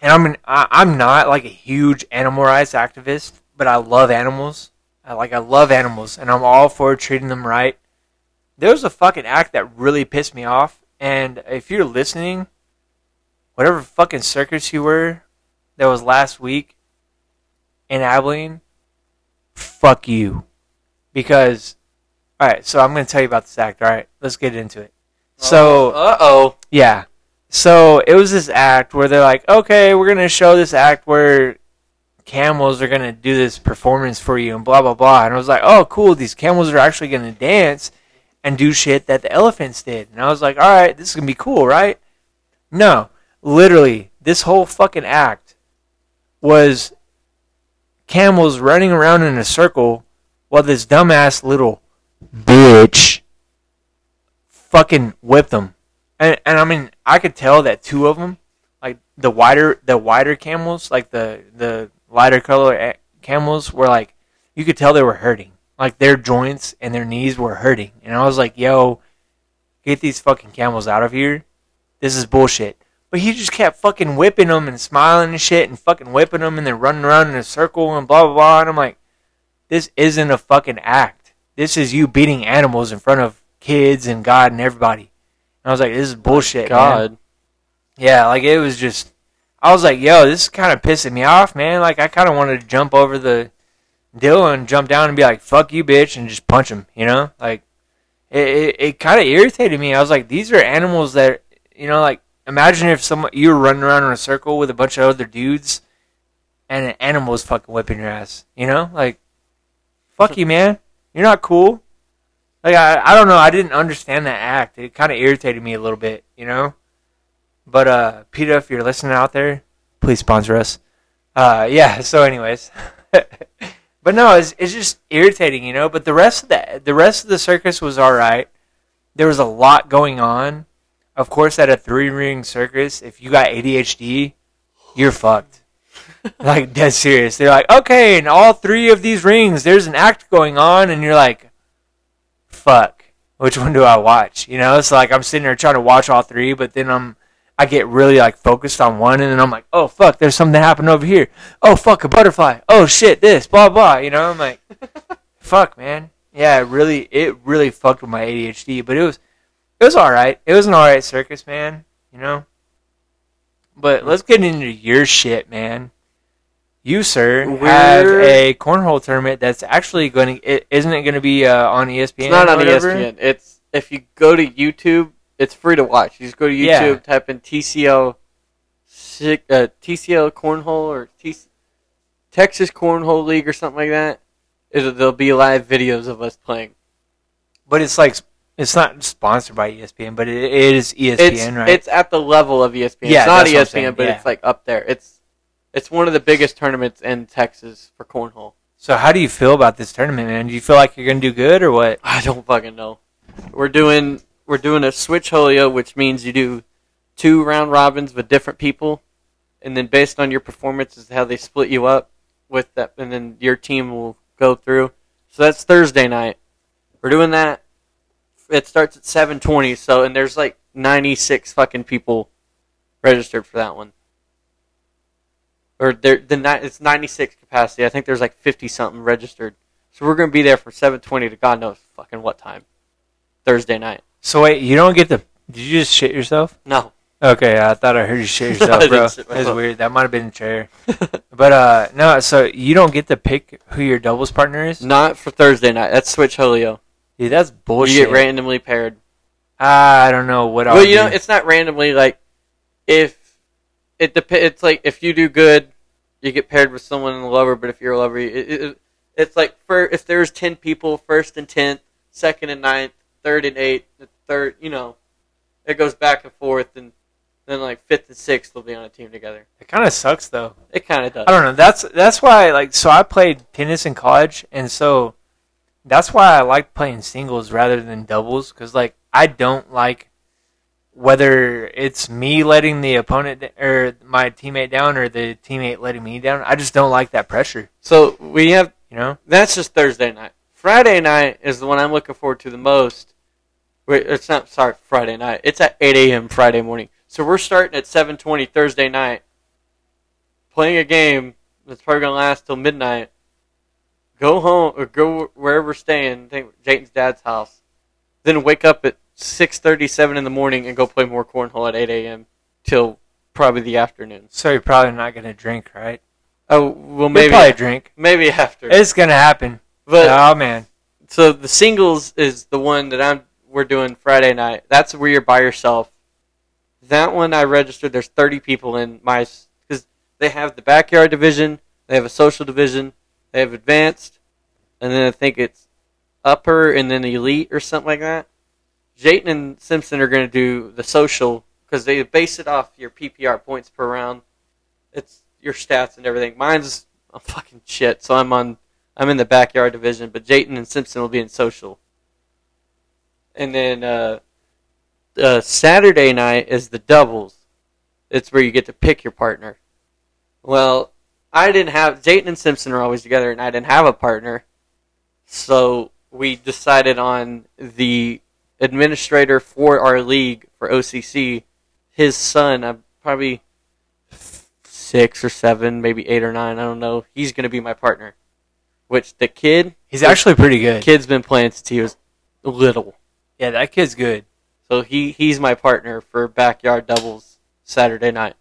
C: and I'm an, I, I'm not like a huge animal rights activist, but I love animals. I like I love animals, and I'm all for treating them right. There was a fucking act that really pissed me off, and if you're listening, whatever fucking circus you were that was last week in Abilene, fuck you, because all right. So I'm gonna tell you about this act. All right, let's get into it. So
D: uh oh.
C: yeah. So it was this act where they're like, okay, we're gonna show this act where camels are gonna do this performance for you and blah blah blah. And I was like, oh cool, these camels are actually gonna dance and do shit that the elephants did. And I was like, all right, this is gonna be cool, right? No, literally, this whole fucking act was camels running around in a circle while this dumbass little bitch fucking whipped them. And, and I mean, I could tell that two of them like the wider the wider camels, like the the lighter color camels, were like you could tell they were hurting. Like their joints and their knees were hurting, and I was like, "Yo, get these fucking camels out of here! This is bullshit." But he just kept fucking whipping them and smiling and shit, and fucking whipping them, and then running around in a circle and blah blah blah. And I'm like, "This isn't a fucking act. This is you beating animals in front of kids and God and everybody." And I was like, "This is bullshit, man."
D: God.
C: Yeah, like it was just. I was like, "Yo, this is kind of pissing me off, man." Like I kind of wanted to jump over the deal and jump down and be like, "Fuck you, bitch," and just punch him. You know, like it. It, it kind of irritated me. I was like, "These are animals that you know, like imagine if some you were running around in a circle with a bunch of other dudes, and an animal was fucking whipping your ass. You know, like fuck you, man. You're not cool." Like I, I don't know. I didn't understand that act. It kind of irritated me a little bit, you know. But uh, Peter, if you're listening out there, please sponsor us. Uh, yeah. [laughs] So, anyways, [laughs] but no, it's it's just irritating, you know. But the rest of the the rest of the circus was all right. There was a lot going on. Of course, at a three ring circus, if you got ADHD, you're fucked. [laughs] like dead serious. They're like, okay, in all three of these rings, there's an act going on, and you're like, fuck. Which one do I watch? You know, it's like I'm sitting there trying to watch all three, but then I'm I get really like focused on one, and then I'm like, oh fuck, there's something happened over here. Oh fuck, a butterfly. Oh shit, this, blah blah. You know, I'm like, [laughs] fuck, man. Yeah, it really, it really fucked with my ADHD, but it was, it was all right. It was an all right circus, man. You know. But let's get into your shit, man. You, sir, have
D: We're-
C: a cornhole tournament that's actually going to. Isn't it going to be uh, on ESPN?
D: It's not on
C: whatever?
D: ESPN. It's if you go to YouTube, it's free to watch. You just go to YouTube,
C: Yeah.
D: type in TCL, uh, TCO cornhole or Texas Cornhole League or something like that. It'll, there'll be live videos of us playing.
C: But it's like it's not sponsored by ESPN, but it, it is ESPN,
D: it's
C: right?
D: it's at the level of ESPN.
C: Yeah,
D: it's not
C: that's what I'm
D: ESPN, but
C: yeah.
D: it's like up there. It's it's one of the biggest tournaments in Texas for cornhole.
C: so how do you feel about this tournament, man? Do you feel like you're going to do good or what?
D: I don't fucking know. We're doing we're doing a switch holio, which means you do two round robins with different people, and then based on your performance is how they split you up with that, and then your team will go through. So that's Thursday night. We're doing that. It starts at seven twenty. So and there's like ninety six fucking people registered for that one. Or there the ni- it's ninety six capacity. I think there's like fifty something registered. So we're gonna be there from seven twenty to God knows fucking what time. Thursday night.
C: So wait, you don't get the. Did you just shit yourself?
D: No.
C: Okay, I thought I heard you shit [laughs] yourself, bro. That's weird. That might have been the chair. [laughs] But uh, no. So you don't get to pick who your doubles partner is.
D: Not for Thursday night. That's Switch Holio.
C: Dude, that's bullshit.
D: You get randomly paired.
C: Ah, I don't know what I'll
D: well, you
C: do.
D: know, it's not randomly. Like if it dep- It's like if you do good, you get paired with someone in the lover. But if you're a lover, it, it, it- it's like for if there's ten people, first and tenth, second and ninth, third and eighth, the third. You know, it goes back and forth, and then like fifth and sixth will be on a team together.
C: it kind of sucks though.
D: It kind of does.
C: I don't know. That's that's why like so I played tennis in college, and so that's why I like playing singles rather than doubles because like I don't like whether it's me letting the opponent or my teammate down or the teammate letting me down. I just don't like that pressure.
D: So we have
C: You know?
D: That's just Thursday night. Friday night is the one I'm looking forward to the most. Wait, it's not. Sorry, Friday night. It's at 8 a.m. Friday morning. So we're starting at 7:20 Thursday night, playing a game that's probably gonna last till midnight. Go home or go wherever we're staying. I think Jayton's dad's house. Then wake up at 6:37 in the morning and go play more cornhole at 8 a.m. till probably the afternoon.
C: So you're probably not gonna drink, right?
D: Oh well,
C: You'll
D: maybe
C: probably drink.
D: maybe after.
C: It's gonna happen.
D: But
C: oh man.
D: so the singles is the one that I'm we're doing Friday night. That's where you're by yourself. That one I registered. There's 30 people in my because they have the backyard division, they have a social division, they have advanced, and then I think it's upper and then elite or something like that. Jayton and Simpson are going to do the social because they base it off your PPR points per round. It's your stats and everything. Mine's a fucking shit, so I'm on I'm in the backyard division, but Jayton and Simpson will be in social. And then uh, uh, Saturday night is the doubles. It's where you get to pick your partner. Well, I didn't have Jayton and Simpson are always together, and I didn't have a partner, so we decided on the administrator for our league for OCC. His son, I'm probably six or seven, maybe eight or nine. I don't know. He's going to be my partner. Which the kid,
C: He's actually pretty good.
D: kid's been playing since he was little.
C: Yeah, that kid's good.
D: So he he's my partner for backyard doubles Saturday night.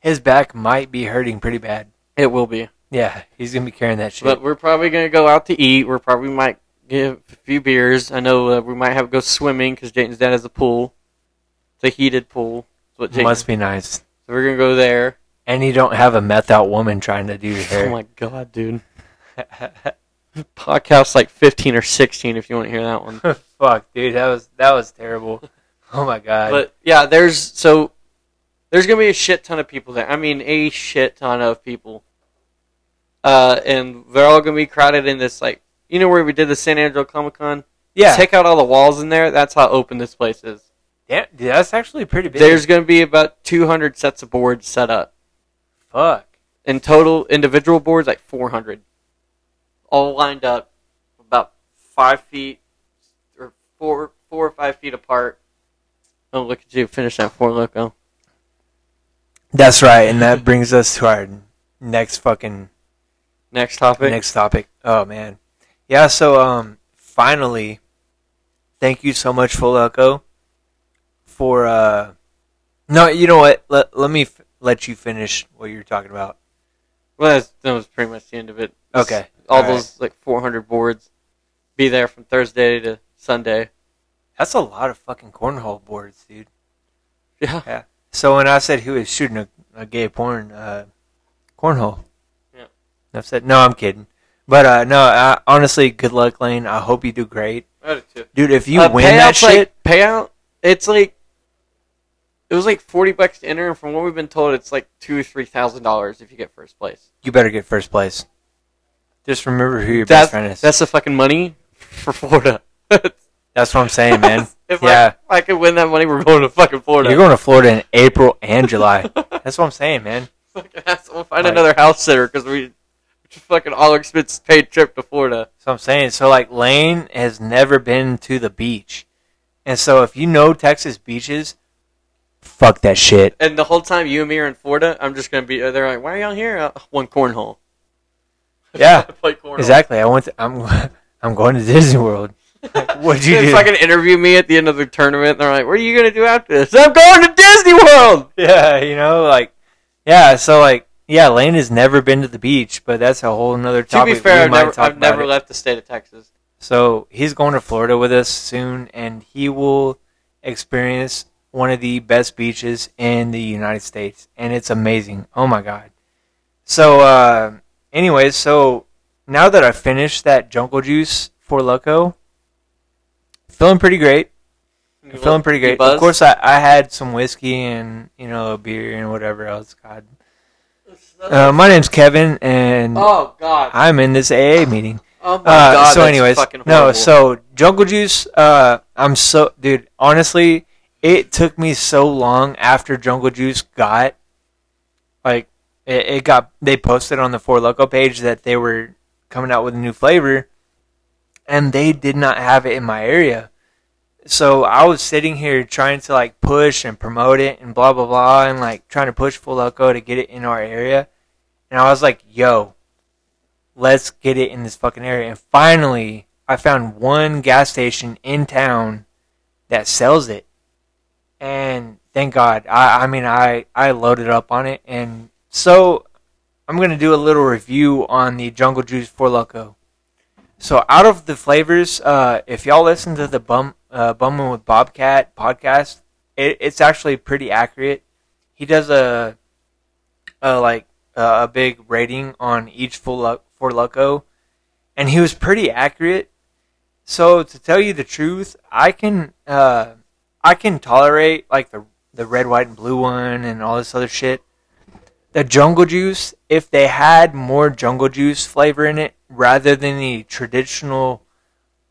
C: His back might be hurting pretty bad.
D: It will be.
C: Yeah, he's gonna be carrying that shit.
D: But we're probably gonna go out to eat. We're probably might get a few beers. I know uh, we might have to go swimming because Jayton's dad has a pool. It's a heated pool. What
C: Must be nice.
D: so we're gonna go there.
C: And you don't have a meth out woman trying to do your hair.
D: Oh my god, dude! [laughs] Podcast like fifteen or sixteen if you want to hear that one. [laughs]
C: Fuck, dude, that was that was terrible. [laughs] Oh my god.
D: But yeah, there's so there's gonna be a shit ton of people there. I mean, a shit ton of people. Uh, and they're all gonna be crowded in this like you know where we did the San Angelo Comic Con.
C: yeah,
D: Take out all the walls in there. That's how open this place is.
C: yeah, that's actually pretty big.
D: There's gonna be about 200 sets of boards set up.
C: fuck.
D: In total, individual boards like 400, all lined up, about five feet or four, four or five feet apart. Oh, look at you! Finish that four loco.
C: That's right, and that brings us to our next fucking
D: Next topic.
C: next topic. Oh man, yeah. So um, finally, thank you so much, Four Loco, for uh. No, you know what? Let let me f- let you finish what you're talking about.
D: Well, that's, that was pretty much the end of it.
C: Okay.
D: All
C: All
D: those like 400 boards be there from Thursday to Sunday.
C: That's a lot of fucking cornhole boards, dude.
D: Yeah.
C: So when I said he was shooting a, a gay porn uh, cornhole,
D: Yeah.
C: I said no, I'm kidding. But uh, no, I, honestly, good luck, Lane. I hope you do great,
D: I did too.
C: dude. If you
D: Uh,
C: win that
D: payout's like-
C: shit,
D: payout, it's like it was like 40 bucks to enter, and from what we've been told, it's like two or three thousand dollars if you get first place.
C: you better get first place. Just remember who your
D: That's
C: best friend is.
D: that's the fucking money for Florida. [laughs]
C: That's what I'm saying, man. [laughs]
D: if
C: yeah,
D: I, if I could win that money, we're going to fucking Florida.
C: you're going to Florida in April and July. [laughs] That's what I'm saying, man.
D: Fucking ass- we'll find
C: Like-
D: another house sitter because we it's a fucking all expense paid trip to Florida.
C: So I'm saying, so like Lane has never been to the beach, and so if you know Texas beaches, fuck that shit.
D: And the whole time you and me are in Florida, I'm just gonna be. They're like, "Why are y'all here?" Uh, one cornhole. [laughs]
C: Yeah,
D: I play cornhole.
C: Exactly. I went. To, I'm. [laughs] I'm going to Disney World. [laughs] What'd you
D: they
C: do?
D: fucking interview me at the end of the tournament. And they're like, "What are you gonna do after this?" I'm going to Disney World.
C: Yeah, you know, like, yeah. So like, yeah, Lane has never been to the beach, but that's a whole nother
D: To
C: topic.
D: be fair, I've never, I've never
C: it.
D: left the state of Texas.
C: So he's going to Florida with us soon, and he will experience one of the best beaches in the United States, and it's amazing. Oh my god! So, uh, anyways, so now that I finished that Jungle Juice Four Loco, feeling pretty great. Feeling pretty great. Of course, I, I had some whiskey and you know a beer and whatever else. God, uh, my name's Kevin, and
D: oh God.
C: I'm in this AA meeting.
D: Oh my
C: Uh,
D: God.
C: so, anyways,
D: fucking
C: no. So Jungle Juice. Uh, I'm so dude. Honestly, it took me so long after Jungle Juice got like it, it got. They posted on the Four Loco page that they were coming out with a new flavor, and they did not have it in my area. So I was sitting here trying to like push and promote it and blah blah blah and like trying to push Four Loco to get it in our area, and I was like, "Yo, let's get it in this fucking area." And finally, I found one gas station in town that sells it, and thank God. I I mean I I loaded up on it, and so I'm gonna do a little review on the Jungle Juice Four Loco. So out of the flavors, uh, if y'all listen to the Bum uh, with Bobcat podcast, it, it's actually pretty accurate. He does a, a like uh, a big rating on each Four Loco, and he was pretty accurate. So to tell you the truth, I can uh, I can tolerate like the the red, white, and blue one and all this other shit. The jungle juice, if they had more jungle juice flavor in it rather than the traditional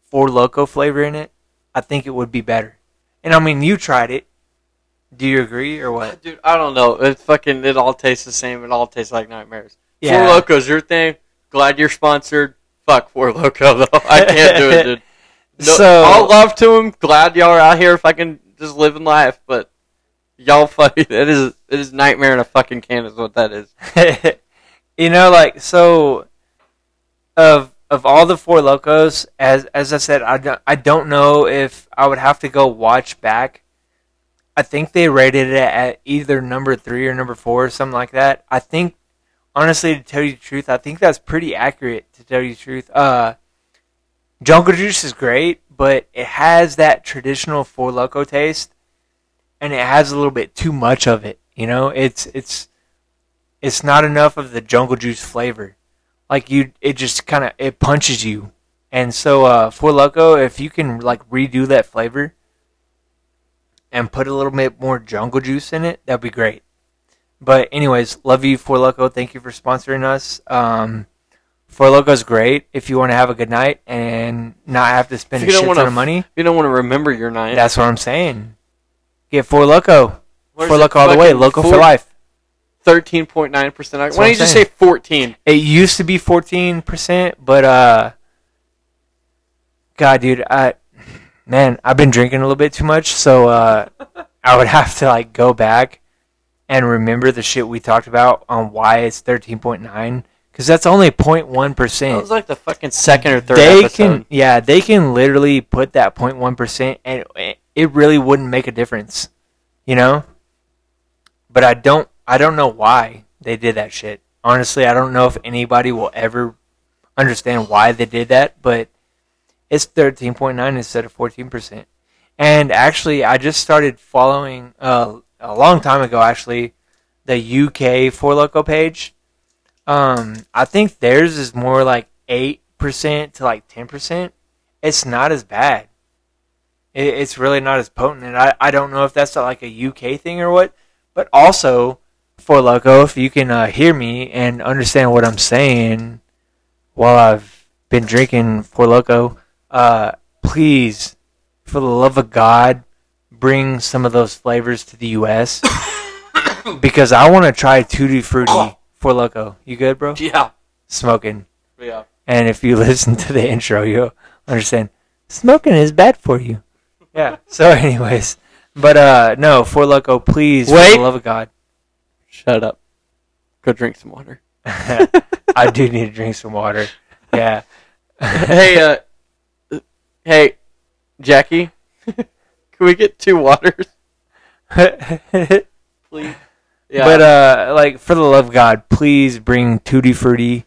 C: Four Loco flavor in it, I think it would be better. And I mean, you tried it. Do you agree or what?
D: Dude, I don't know. It fucking it all tastes the same. It all tastes like nightmares.
C: Yeah.
D: Four Locos, your thing. Glad you're sponsored. Fuck Four Loco though. [laughs] I can't do it, dude. No,
C: So-
D: all love to him. Glad y'all are out here fucking just living life, but y'all fucking [laughs] it is it is nightmare in a fucking can is what that is. [laughs]
C: you know, like so of of all the four locos, as as I said, I don't, I don't know if I would have to go watch back. I think they rated it at either number three or number four, or something like that. I think, honestly, to tell you the truth, I think that's pretty accurate. To tell you the truth, uh, Jungle Juice is great, but it has that traditional four loco taste, and it has a little bit too much of it. You know, it's it's it's not enough of the jungle juice flavor. Like you, it just kind of it punches you. And so, uh, Four Loco, if you can like redo that flavor and put a little bit more jungle juice in it, that'd be great. But anyways, love you, Four Loco. Thank you for sponsoring us. Um, Four Loco's great if you want to have a good night and not have to spend a shit ton of money.
D: You don't want to remember your night.
C: That's what I'm saying. Get Four Loco.
D: Where's Four
C: Loco all the way. Loco for life.
D: Thirteen point nine percent. Why don't you just say fourteen?
C: It used to be fourteen percent, but uh, God, dude, I, man, I've been drinking a little bit too much, so uh, I would [laughs] have to like go back and remember the shit we talked about on why it's thirteen point nine, because that's only 0.1
D: That was like the fucking second or third
C: They
D: episode.
C: can, yeah, they can literally put that 0.1 percent, and it really wouldn't make a difference, you know. But I don't, I don't know why they did that shit. Honestly, I don't know if anybody will ever understand why they did that, but it's 13.9 instead of 14%. And actually, I just started following uh, a long time ago, actually, the UK Four Loco page. Um, I think theirs is more like 8% to like 10%. It's not as bad. It, it's really not as potent. And I, I don't know if that's like a UK thing or what, but also, Four Loco, if you can uh, hear me and understand what I'm saying while I've been drinking Four Loco, uh, please, for the love of God, bring some of those flavors to the U.S. [coughs] because I want to try Tutti Frutti Four Loco. You good, bro?
D: Yeah,
C: Smoking.
D: yeah.
C: And if you [laughs] listen to the intro, you'll understand smoking is bad for you. Yeah. So, [laughs] anyways, but uh, no, Four Loco, please, for the love of God.
D: Shut up. Go drink some water. [laughs]
C: I do need to drink some water. Yeah.
D: hey, uh, hey, Jackie, [laughs] can we get two waters, [laughs] please? Yeah.
C: But uh, like for the love of God, please bring Tutti Frutti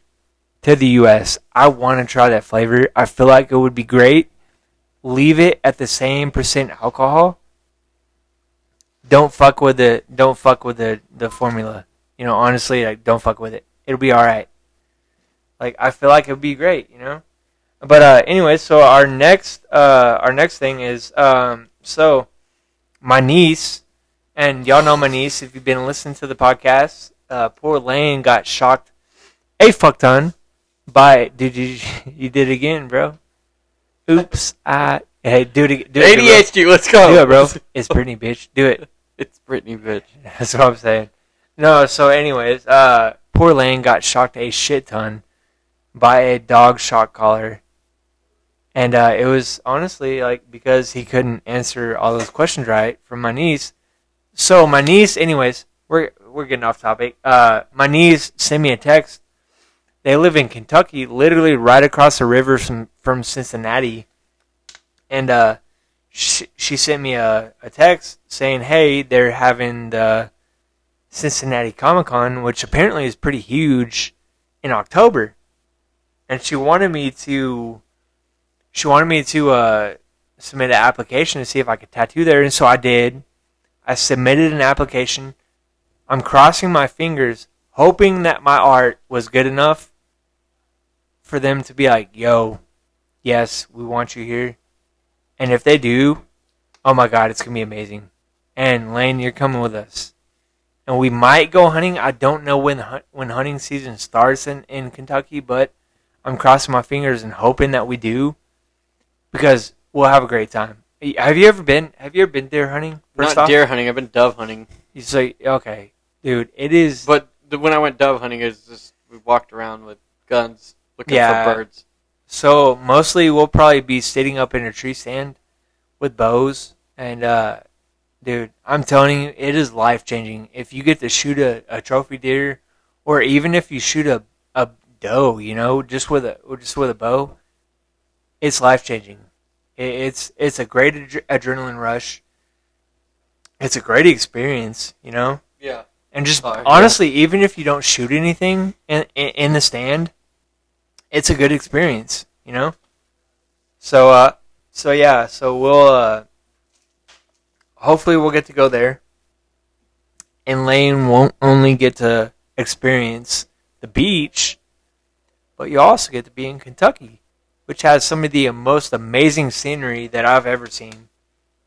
C: to the U.S. I want to try that flavor. I feel like it would be great. Leave it at the same percent alcohol. Don't fuck with the don't fuck with the the formula. You know, honestly, like don't fuck with it. It'll be all right. Like I feel like it would be great. You know. But uh, anyway, so our next uh, our next thing is um, so my niece and y'all know my niece if you've been listening to the podcast. Uh, poor Lane got shocked a fuck ton by did you [laughs] you did it again, bro? Oops, I hey do it do it,
D: ADHD, let's go.
C: do it, bro. [laughs] It's Brittany, bitch. Do it.
D: It's Brittany, bitch. [laughs]
C: That's what I'm saying. No, so anyways, uh, poor Lane got shocked a shit ton by a dog shock collar. And uh, it was honestly like because he couldn't answer all those questions right from my niece. So my niece, anyways, we're we're getting off topic. Uh, my niece sent me a text. They live in Kentucky, literally right across the river from from Cincinnati, and uh, she, she sent me a, a text saying, "Hey, they're having the Cincinnati Comic Con, which apparently is pretty huge, in October," and she wanted me to she wanted me to uh, submit an application to see if I could tattoo there, and so I did. I submitted an application. I'm crossing my fingers, hoping that my art was good enough for them to be like, "Yo, yes, we want you here." And if they do, oh my god, it's gonna be amazing. And Lane, you're coming with us, and we might go hunting. I don't know when when hunting season starts in in Kentucky, but I'm crossing my fingers and hoping that we do, because we'll have a great time. have you ever been? Have you ever been deer hunting? First
D: Not
C: off,
D: deer hunting. I've been dove hunting.
C: You say okay, dude. It is.
D: But the, when I went dove hunting, it was just we walked around with guns looking
C: Yeah.
D: for birds.
C: So mostly we'll probably be sitting up in a tree stand with bows and uh dude, I'm telling you, it is life changing. If you get to shoot a, a trophy deer or even if you shoot a, a doe, you know, just with a just with a bow, it's life changing. It's it's a great adre- adrenaline rush. It's a great experience, you know?
D: Yeah.
C: And just
D: Oh, yeah.
C: honestly, even if you don't shoot anything in, in in the stand, it's a good experience, you know. So uh, so yeah, so we'll uh, hopefully we'll get to go there, and Lane won't only get to experience the beach, but you also get to be in Kentucky, which has some of the most amazing scenery that I've ever seen.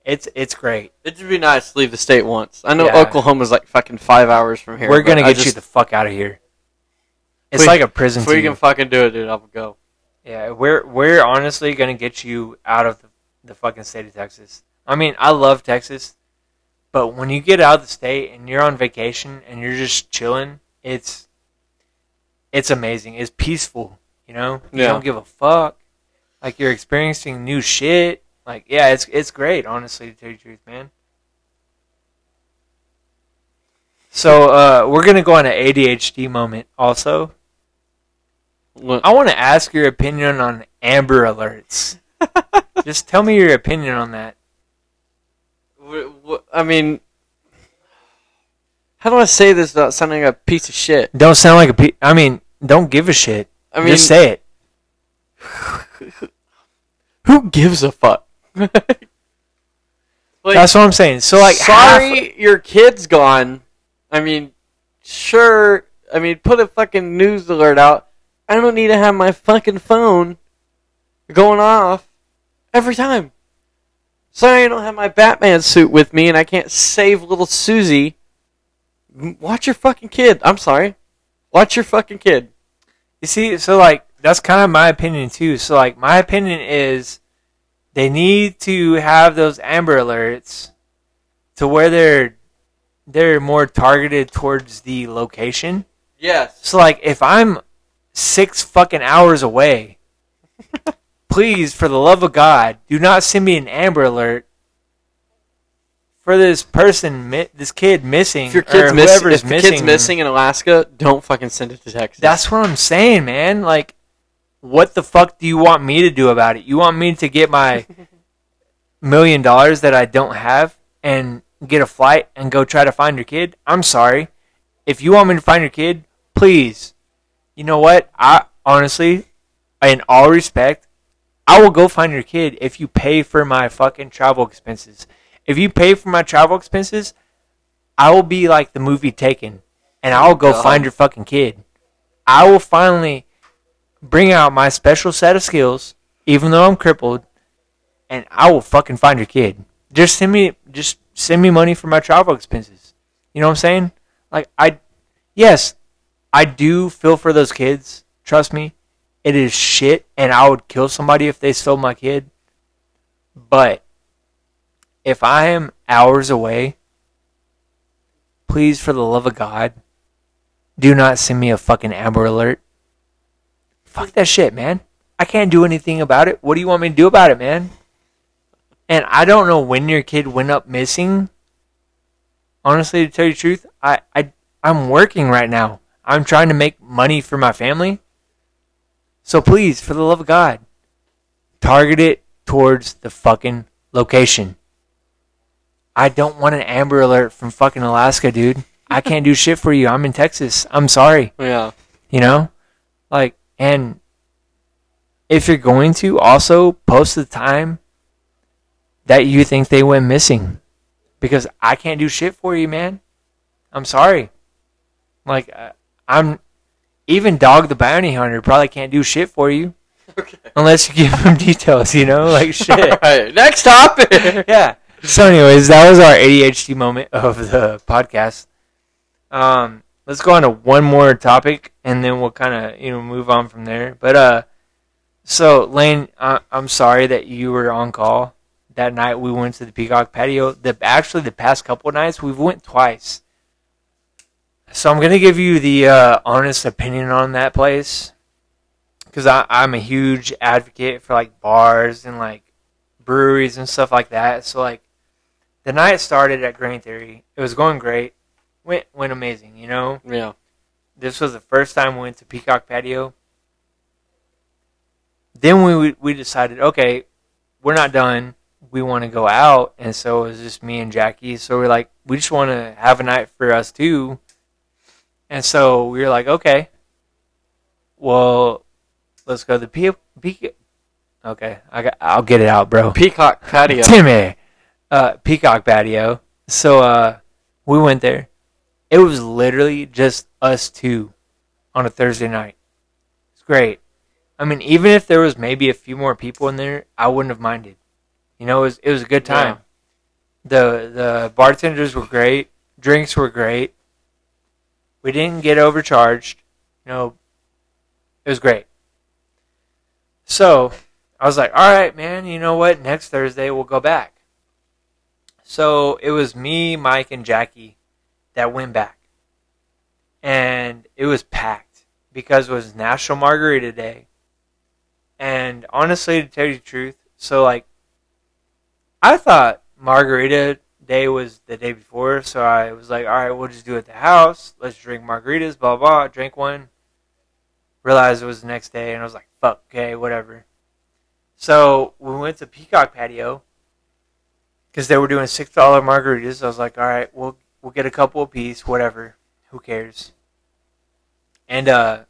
C: It's it's great.
D: It'd be nice to leave the state once. I know
C: Yeah.
D: Oklahoma's like fucking five hours from here.
C: We're
D: but
C: gonna
D: I
C: get you
D: just-
C: the fuck out of here. It's
D: we-
C: like a prison.
D: If we
C: to
D: can
C: you.
D: fucking do it, dude, I'll go.
C: Yeah, we're we're honestly gonna get you out of the, the fucking state of Texas. I mean, I love Texas, but when you get out of the state and you're on vacation and you're just chilling, it's it's amazing. It's peaceful. You know, you
D: Yeah.
C: don't give a fuck. Like you're experiencing new shit. Like yeah, it's it's great. Honestly, to tell you the truth, man. So uh, we're gonna go on an ADHD moment also.
D: What-
C: I want to ask your opinion on Amber Alerts. [laughs] Just tell me your opinion on that.
D: I mean, how do I say this without sounding like a piece of shit?
C: Don't sound like a pe- I mean, don't give a shit.
D: I mean,
C: Just say it. [laughs]
D: who gives a fuck? [laughs] like,
C: That's what I'm saying. So like,
D: sorry, your kid's gone. I mean, sure. I mean, put a fucking news alert out. I don't need to have my fucking phone going off every time. Sorry, I don't have my Batman suit with me, and I can't save little Susie. Watch your fucking kid. I'm sorry. Watch your fucking kid.
C: You see, so like that's kind of my opinion too. So like my opinion is they need to have those Amber Alerts to where they're they're more targeted towards the location.
D: Yes.
C: So like if I'm six fucking hours away, [laughs] please, for the love of God, do not send me an Amber Alert for this person, this kid missing,
D: If your kid's missing,
C: whoever's
D: if the
C: missing.
D: kid's missing in Alaska, don't fucking send it to Texas.
C: That's what I'm saying, man. Like, what the fuck do you want me to do about it? You want me to get my [laughs] million dollars that I don't have and get a flight and go try to find your kid? I'm sorry. If you want me to find your kid, please. You know what? I honestly, in all respect, I will go find your kid if you pay for my fucking travel expenses. If you pay for my travel expenses, I will be like the movie Taken, and I'll go
D: God.
C: find your fucking kid. I will finally bring out my special set of skills, even though I'm crippled, and I will fucking find your kid. Just send me, just send me money for my travel expenses. You know what I'm saying? Like I, yes, I do feel for those kids. Trust me, it is shit, and I would kill somebody if they stole my kid. But if I am hours away, please, for the love of God, do not send me a fucking Amber Alert. Fuck that shit, man. I can't do anything about it. What do you want me to do about it, man? And I don't know when your kid went up missing. Honestly, to tell you the truth, I, I I'm working right now. I'm trying to make money for my family. So please, for the love of God, target it towards the fucking location. I don't want an Amber Alert from fucking Alaska, dude. I can't do [laughs] shit for you. I'm in Texas. I'm sorry.
D: yeah.
C: You know? Like, and if you're going to, also post the time that you think they went missing. Because I can't do shit for you, man. I'm sorry. Like, uh, I'm. Even Dog the Bounty Hunter probably can't do shit for you.
D: Okay.
C: Unless you give him [laughs] details, you know? Like, [laughs] shit.
D: Alright, next topic. [laughs]
C: yeah. So, anyways, that was our ADHD moment of the podcast. Um, let's go on to one more topic, and then we'll kind of you know move on from there. But uh, so Lane, I, I'm sorry that you were on call. that night we went to the Peacock Patio. The actually the past couple nights we've went twice. So I'm gonna give you the uh, honest opinion on that place because I'm a huge advocate for like bars and like breweries and stuff like that. So like the night started at Grain Theory. It was going great. Went went amazing, you know.
D: Yeah.
C: This was the first time we went to Peacock Patio. Then we we decided, okay, we're not done. We want to go out, and so it was just me and Jackie. So we're like, we just want to have a night for us too. And so we were like, okay, well, let's go to the Pe- Pe- Okay, I got, I'll get it out, bro.
D: Peacock [laughs] patio.
C: Timmy, uh, Peacock Patio. So uh, we went there. It was literally just us two on a Thursday night. It's great. I mean, even if there was maybe a few more people in there, I wouldn't have minded. You know, it was it was a good time. The the bartenders were great. Drinks were great. We didn't get overcharged. You know, it was great. So I was like, all right, man, you know what? Next Thursday we'll go back. So it was me, Mike, and Jackie that went back. And it was packed because it was National Margarita Day. And honestly, to tell you the truth, so like, I thought Margarita Day was the day before, so I was like, all right, we'll just do it at the house. Let's drink margaritas, blah, blah. Drink one. Realized it was the next day, and I was like, fuck, okay, whatever. So we went to Peacock Patio because they were doing six dollar margaritas. I was like, all right, we'll we'll get a couple apiece, whatever. Who cares? And uh,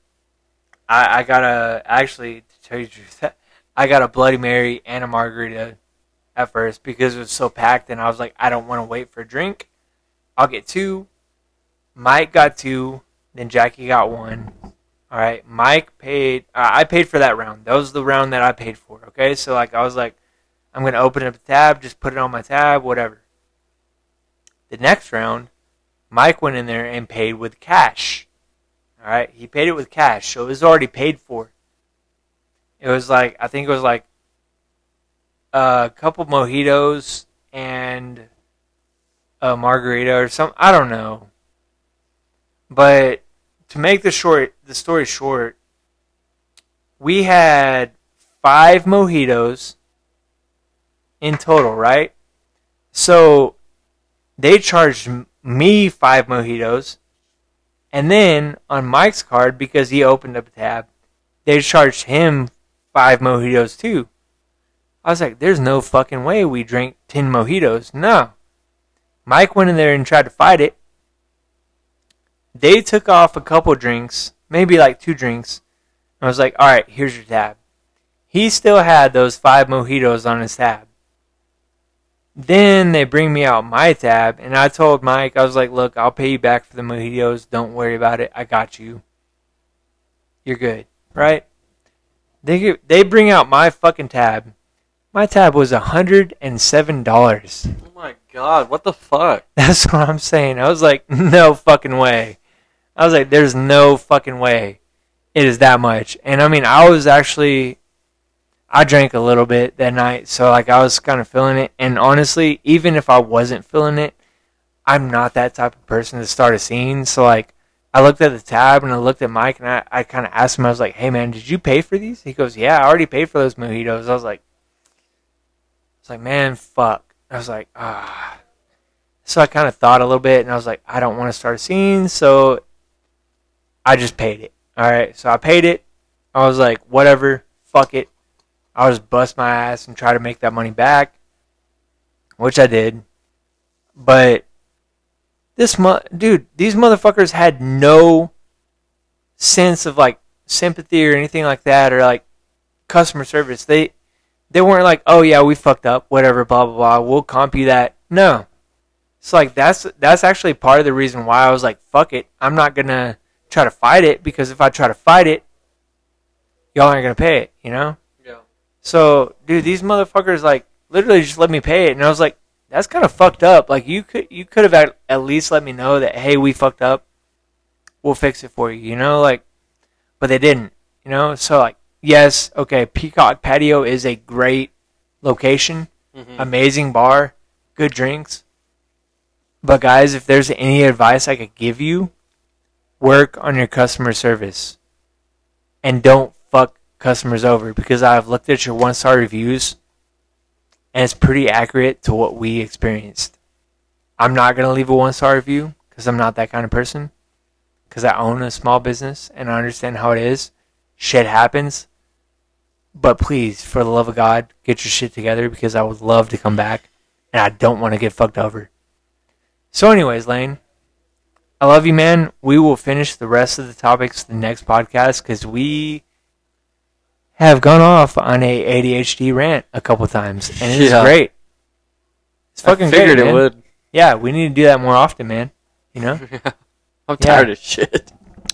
C: I I got a actually to tell you the truth, [laughs] I got a Bloody Mary and a margarita at first because it was so packed, and I was like, I don't want to wait for a drink. I'll get two. Mike got two, then Jackie got one. All right, Mike paid. Uh, I paid for that round. That was the round that I paid for. Okay, so like I was like, I'm gonna open up a tab, just put it on my tab, whatever. The next round, Mike went in there and paid with cash. All right, he paid it with cash, so it was already paid for. It was like I think it was like a couple mojitos and a margarita or something. I don't know, but to make the short the story short, we had five mojitos in total, right? So they charged me five mojitos, and then on Mike's card because he opened up a tab, they charged him five mojitos too. I was like, "There's no fucking way we drank ten mojitos." No. Mike went in there and tried to fight it. They took off a couple drinks, maybe like two drinks. I was like, all right, here's your tab. He still had those five mojitos on his tab. Then they bring me out my tab, and I told Mike, I was like, look, I'll pay you back for the mojitos. Don't worry about it. I got you. You're good, right? They they bring out my fucking tab. My tab was hundred and seven dollars.
D: Oh my god, what the fuck? [laughs]
C: That's what I'm saying. I was like, no fucking way. I was like, there's no fucking way it is that much. And I mean, I was actually, I drank a little bit that night, so like I was kind of feeling it. And honestly, even if I wasn't feeling it, I'm not that type of person to start a scene. So like, I looked at the tab and I looked at Mike and I, I kind of asked him, I was like, hey man, did you pay for these? He goes, yeah, I already paid for those mojitos. I was like, it's like, man, fuck. I was like, ah. So I kind of thought a little bit and I was like, I don't want to start a scene, so I just paid it. All right, so I paid it. I was like, whatever, fuck it. I'll just bust my ass and try to make that money back, which I did. But this mo- dude, these motherfuckers had no sense of like sympathy or anything like that, or like customer service. They they weren't like, oh yeah, we fucked up, whatever, blah blah blah. We'll comp you that. No, it's like that's that's actually part of the reason why I was like, fuck it, I'm not gonna try to fight it because if I try to fight it, y'all aren't gonna pay it, you know. So, dude, these motherfuckers like literally just let me pay it, and I was like, that's kind of fucked up. Like you could you could have at, at least let me know that hey, we fucked up. We'll fix it for you, you know, like, but they didn't, you know. So like, yes, okay, Peacock Patio is a great location,
D: Mhm.
C: amazing bar, good drinks. But guys, if there's any advice I could give you, work on your customer service. And don't customers over because I've looked at your one star reviews and it's pretty accurate to what we experienced. I'm not going to leave a one star review because I'm not that kind of person. Because I own a small business and I understand how it is. Shit happens. But please, for the love of God, get your shit together because I would love to come back and I don't want to get fucked over. So, anyways, Lane, I love you, man. We will finish the rest of the topics the next podcast because we have gone off on a ADHD rant a couple times and it is
D: Yeah.
C: great. It's fucking
D: I figured
C: great,
D: it
C: man.
D: would.
C: Yeah, we need to do that more often, man. You know, [laughs]
D: I'm tired of shit.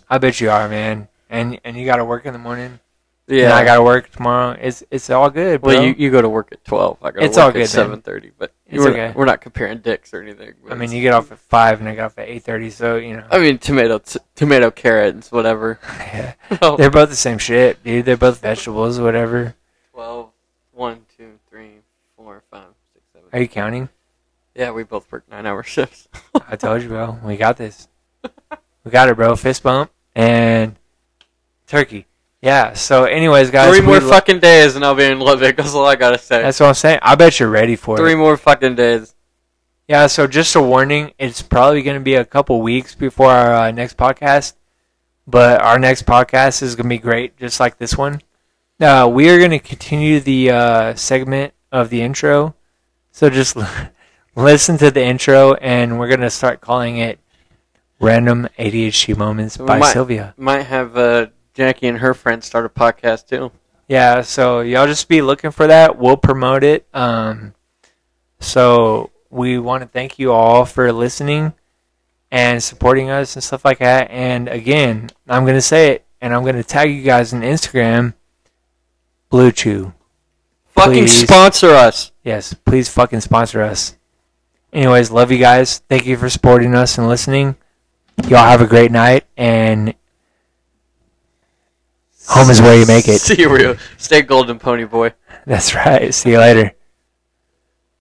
C: I bet you are, man. And and you got to work in the morning.
D: Yeah,
C: and I got to work tomorrow. It's it's all good, bro.
D: Well, you, you go to work at twelve. I go
C: It's
D: work
C: all good,
D: seven thirty. But
C: It's
D: we're,
C: okay.
D: we're not comparing dicks or anything.
C: I mean, you get off at five, and I get off at eight thirty. So you know,
D: I mean, tomato, t- tomato, carrots, whatever. [laughs] Oh.
C: they're both the same shit, dude. They're both vegetables, whatever.
D: 12, 1, 2, 3, 4, 5, 6, 7.
C: Are you counting?
D: Yeah, we both work nine hour shifts.
C: I told you, bro. We got this. We got it, bro. Fist bump and turkey. Yeah. So, anyways, guys,
D: Three more
C: lo-
D: fucking days and I'll be in Lubbock. [laughs] That's all I gotta say.
C: That's what I'm saying. I bet you're ready for
D: Three
C: it.
D: more fucking days.
C: Yeah. So, just a warning. It's probably going to be a couple weeks before our uh, next podcast, but our next podcast is going to be great, just like this one. Uh, we are going to continue the uh, segment of the intro. So just [laughs] listen to the intro, and we're going to start calling it Random ADHD Moments
D: We
C: by
D: might-
C: Sylvia.
D: Might have uh, Jackie and her friends start a podcast too.
C: Yeah, so y'all just be looking for that. We'll promote it. Um, so we want to thank you all for listening and supporting us and stuff like that. And again, I'm going to say it, and I'm going to tag you guys on Instagram. BlueChew.
D: Fucking
C: Please.
D: sponsor us.
C: Yes, please fucking sponsor us. Anyways, love you guys. Thank you for supporting us and listening. Y'all have a great night, and home is where you make it. [laughs]
D: See you real. Stay golden, pony boy.
C: That's right. See you later.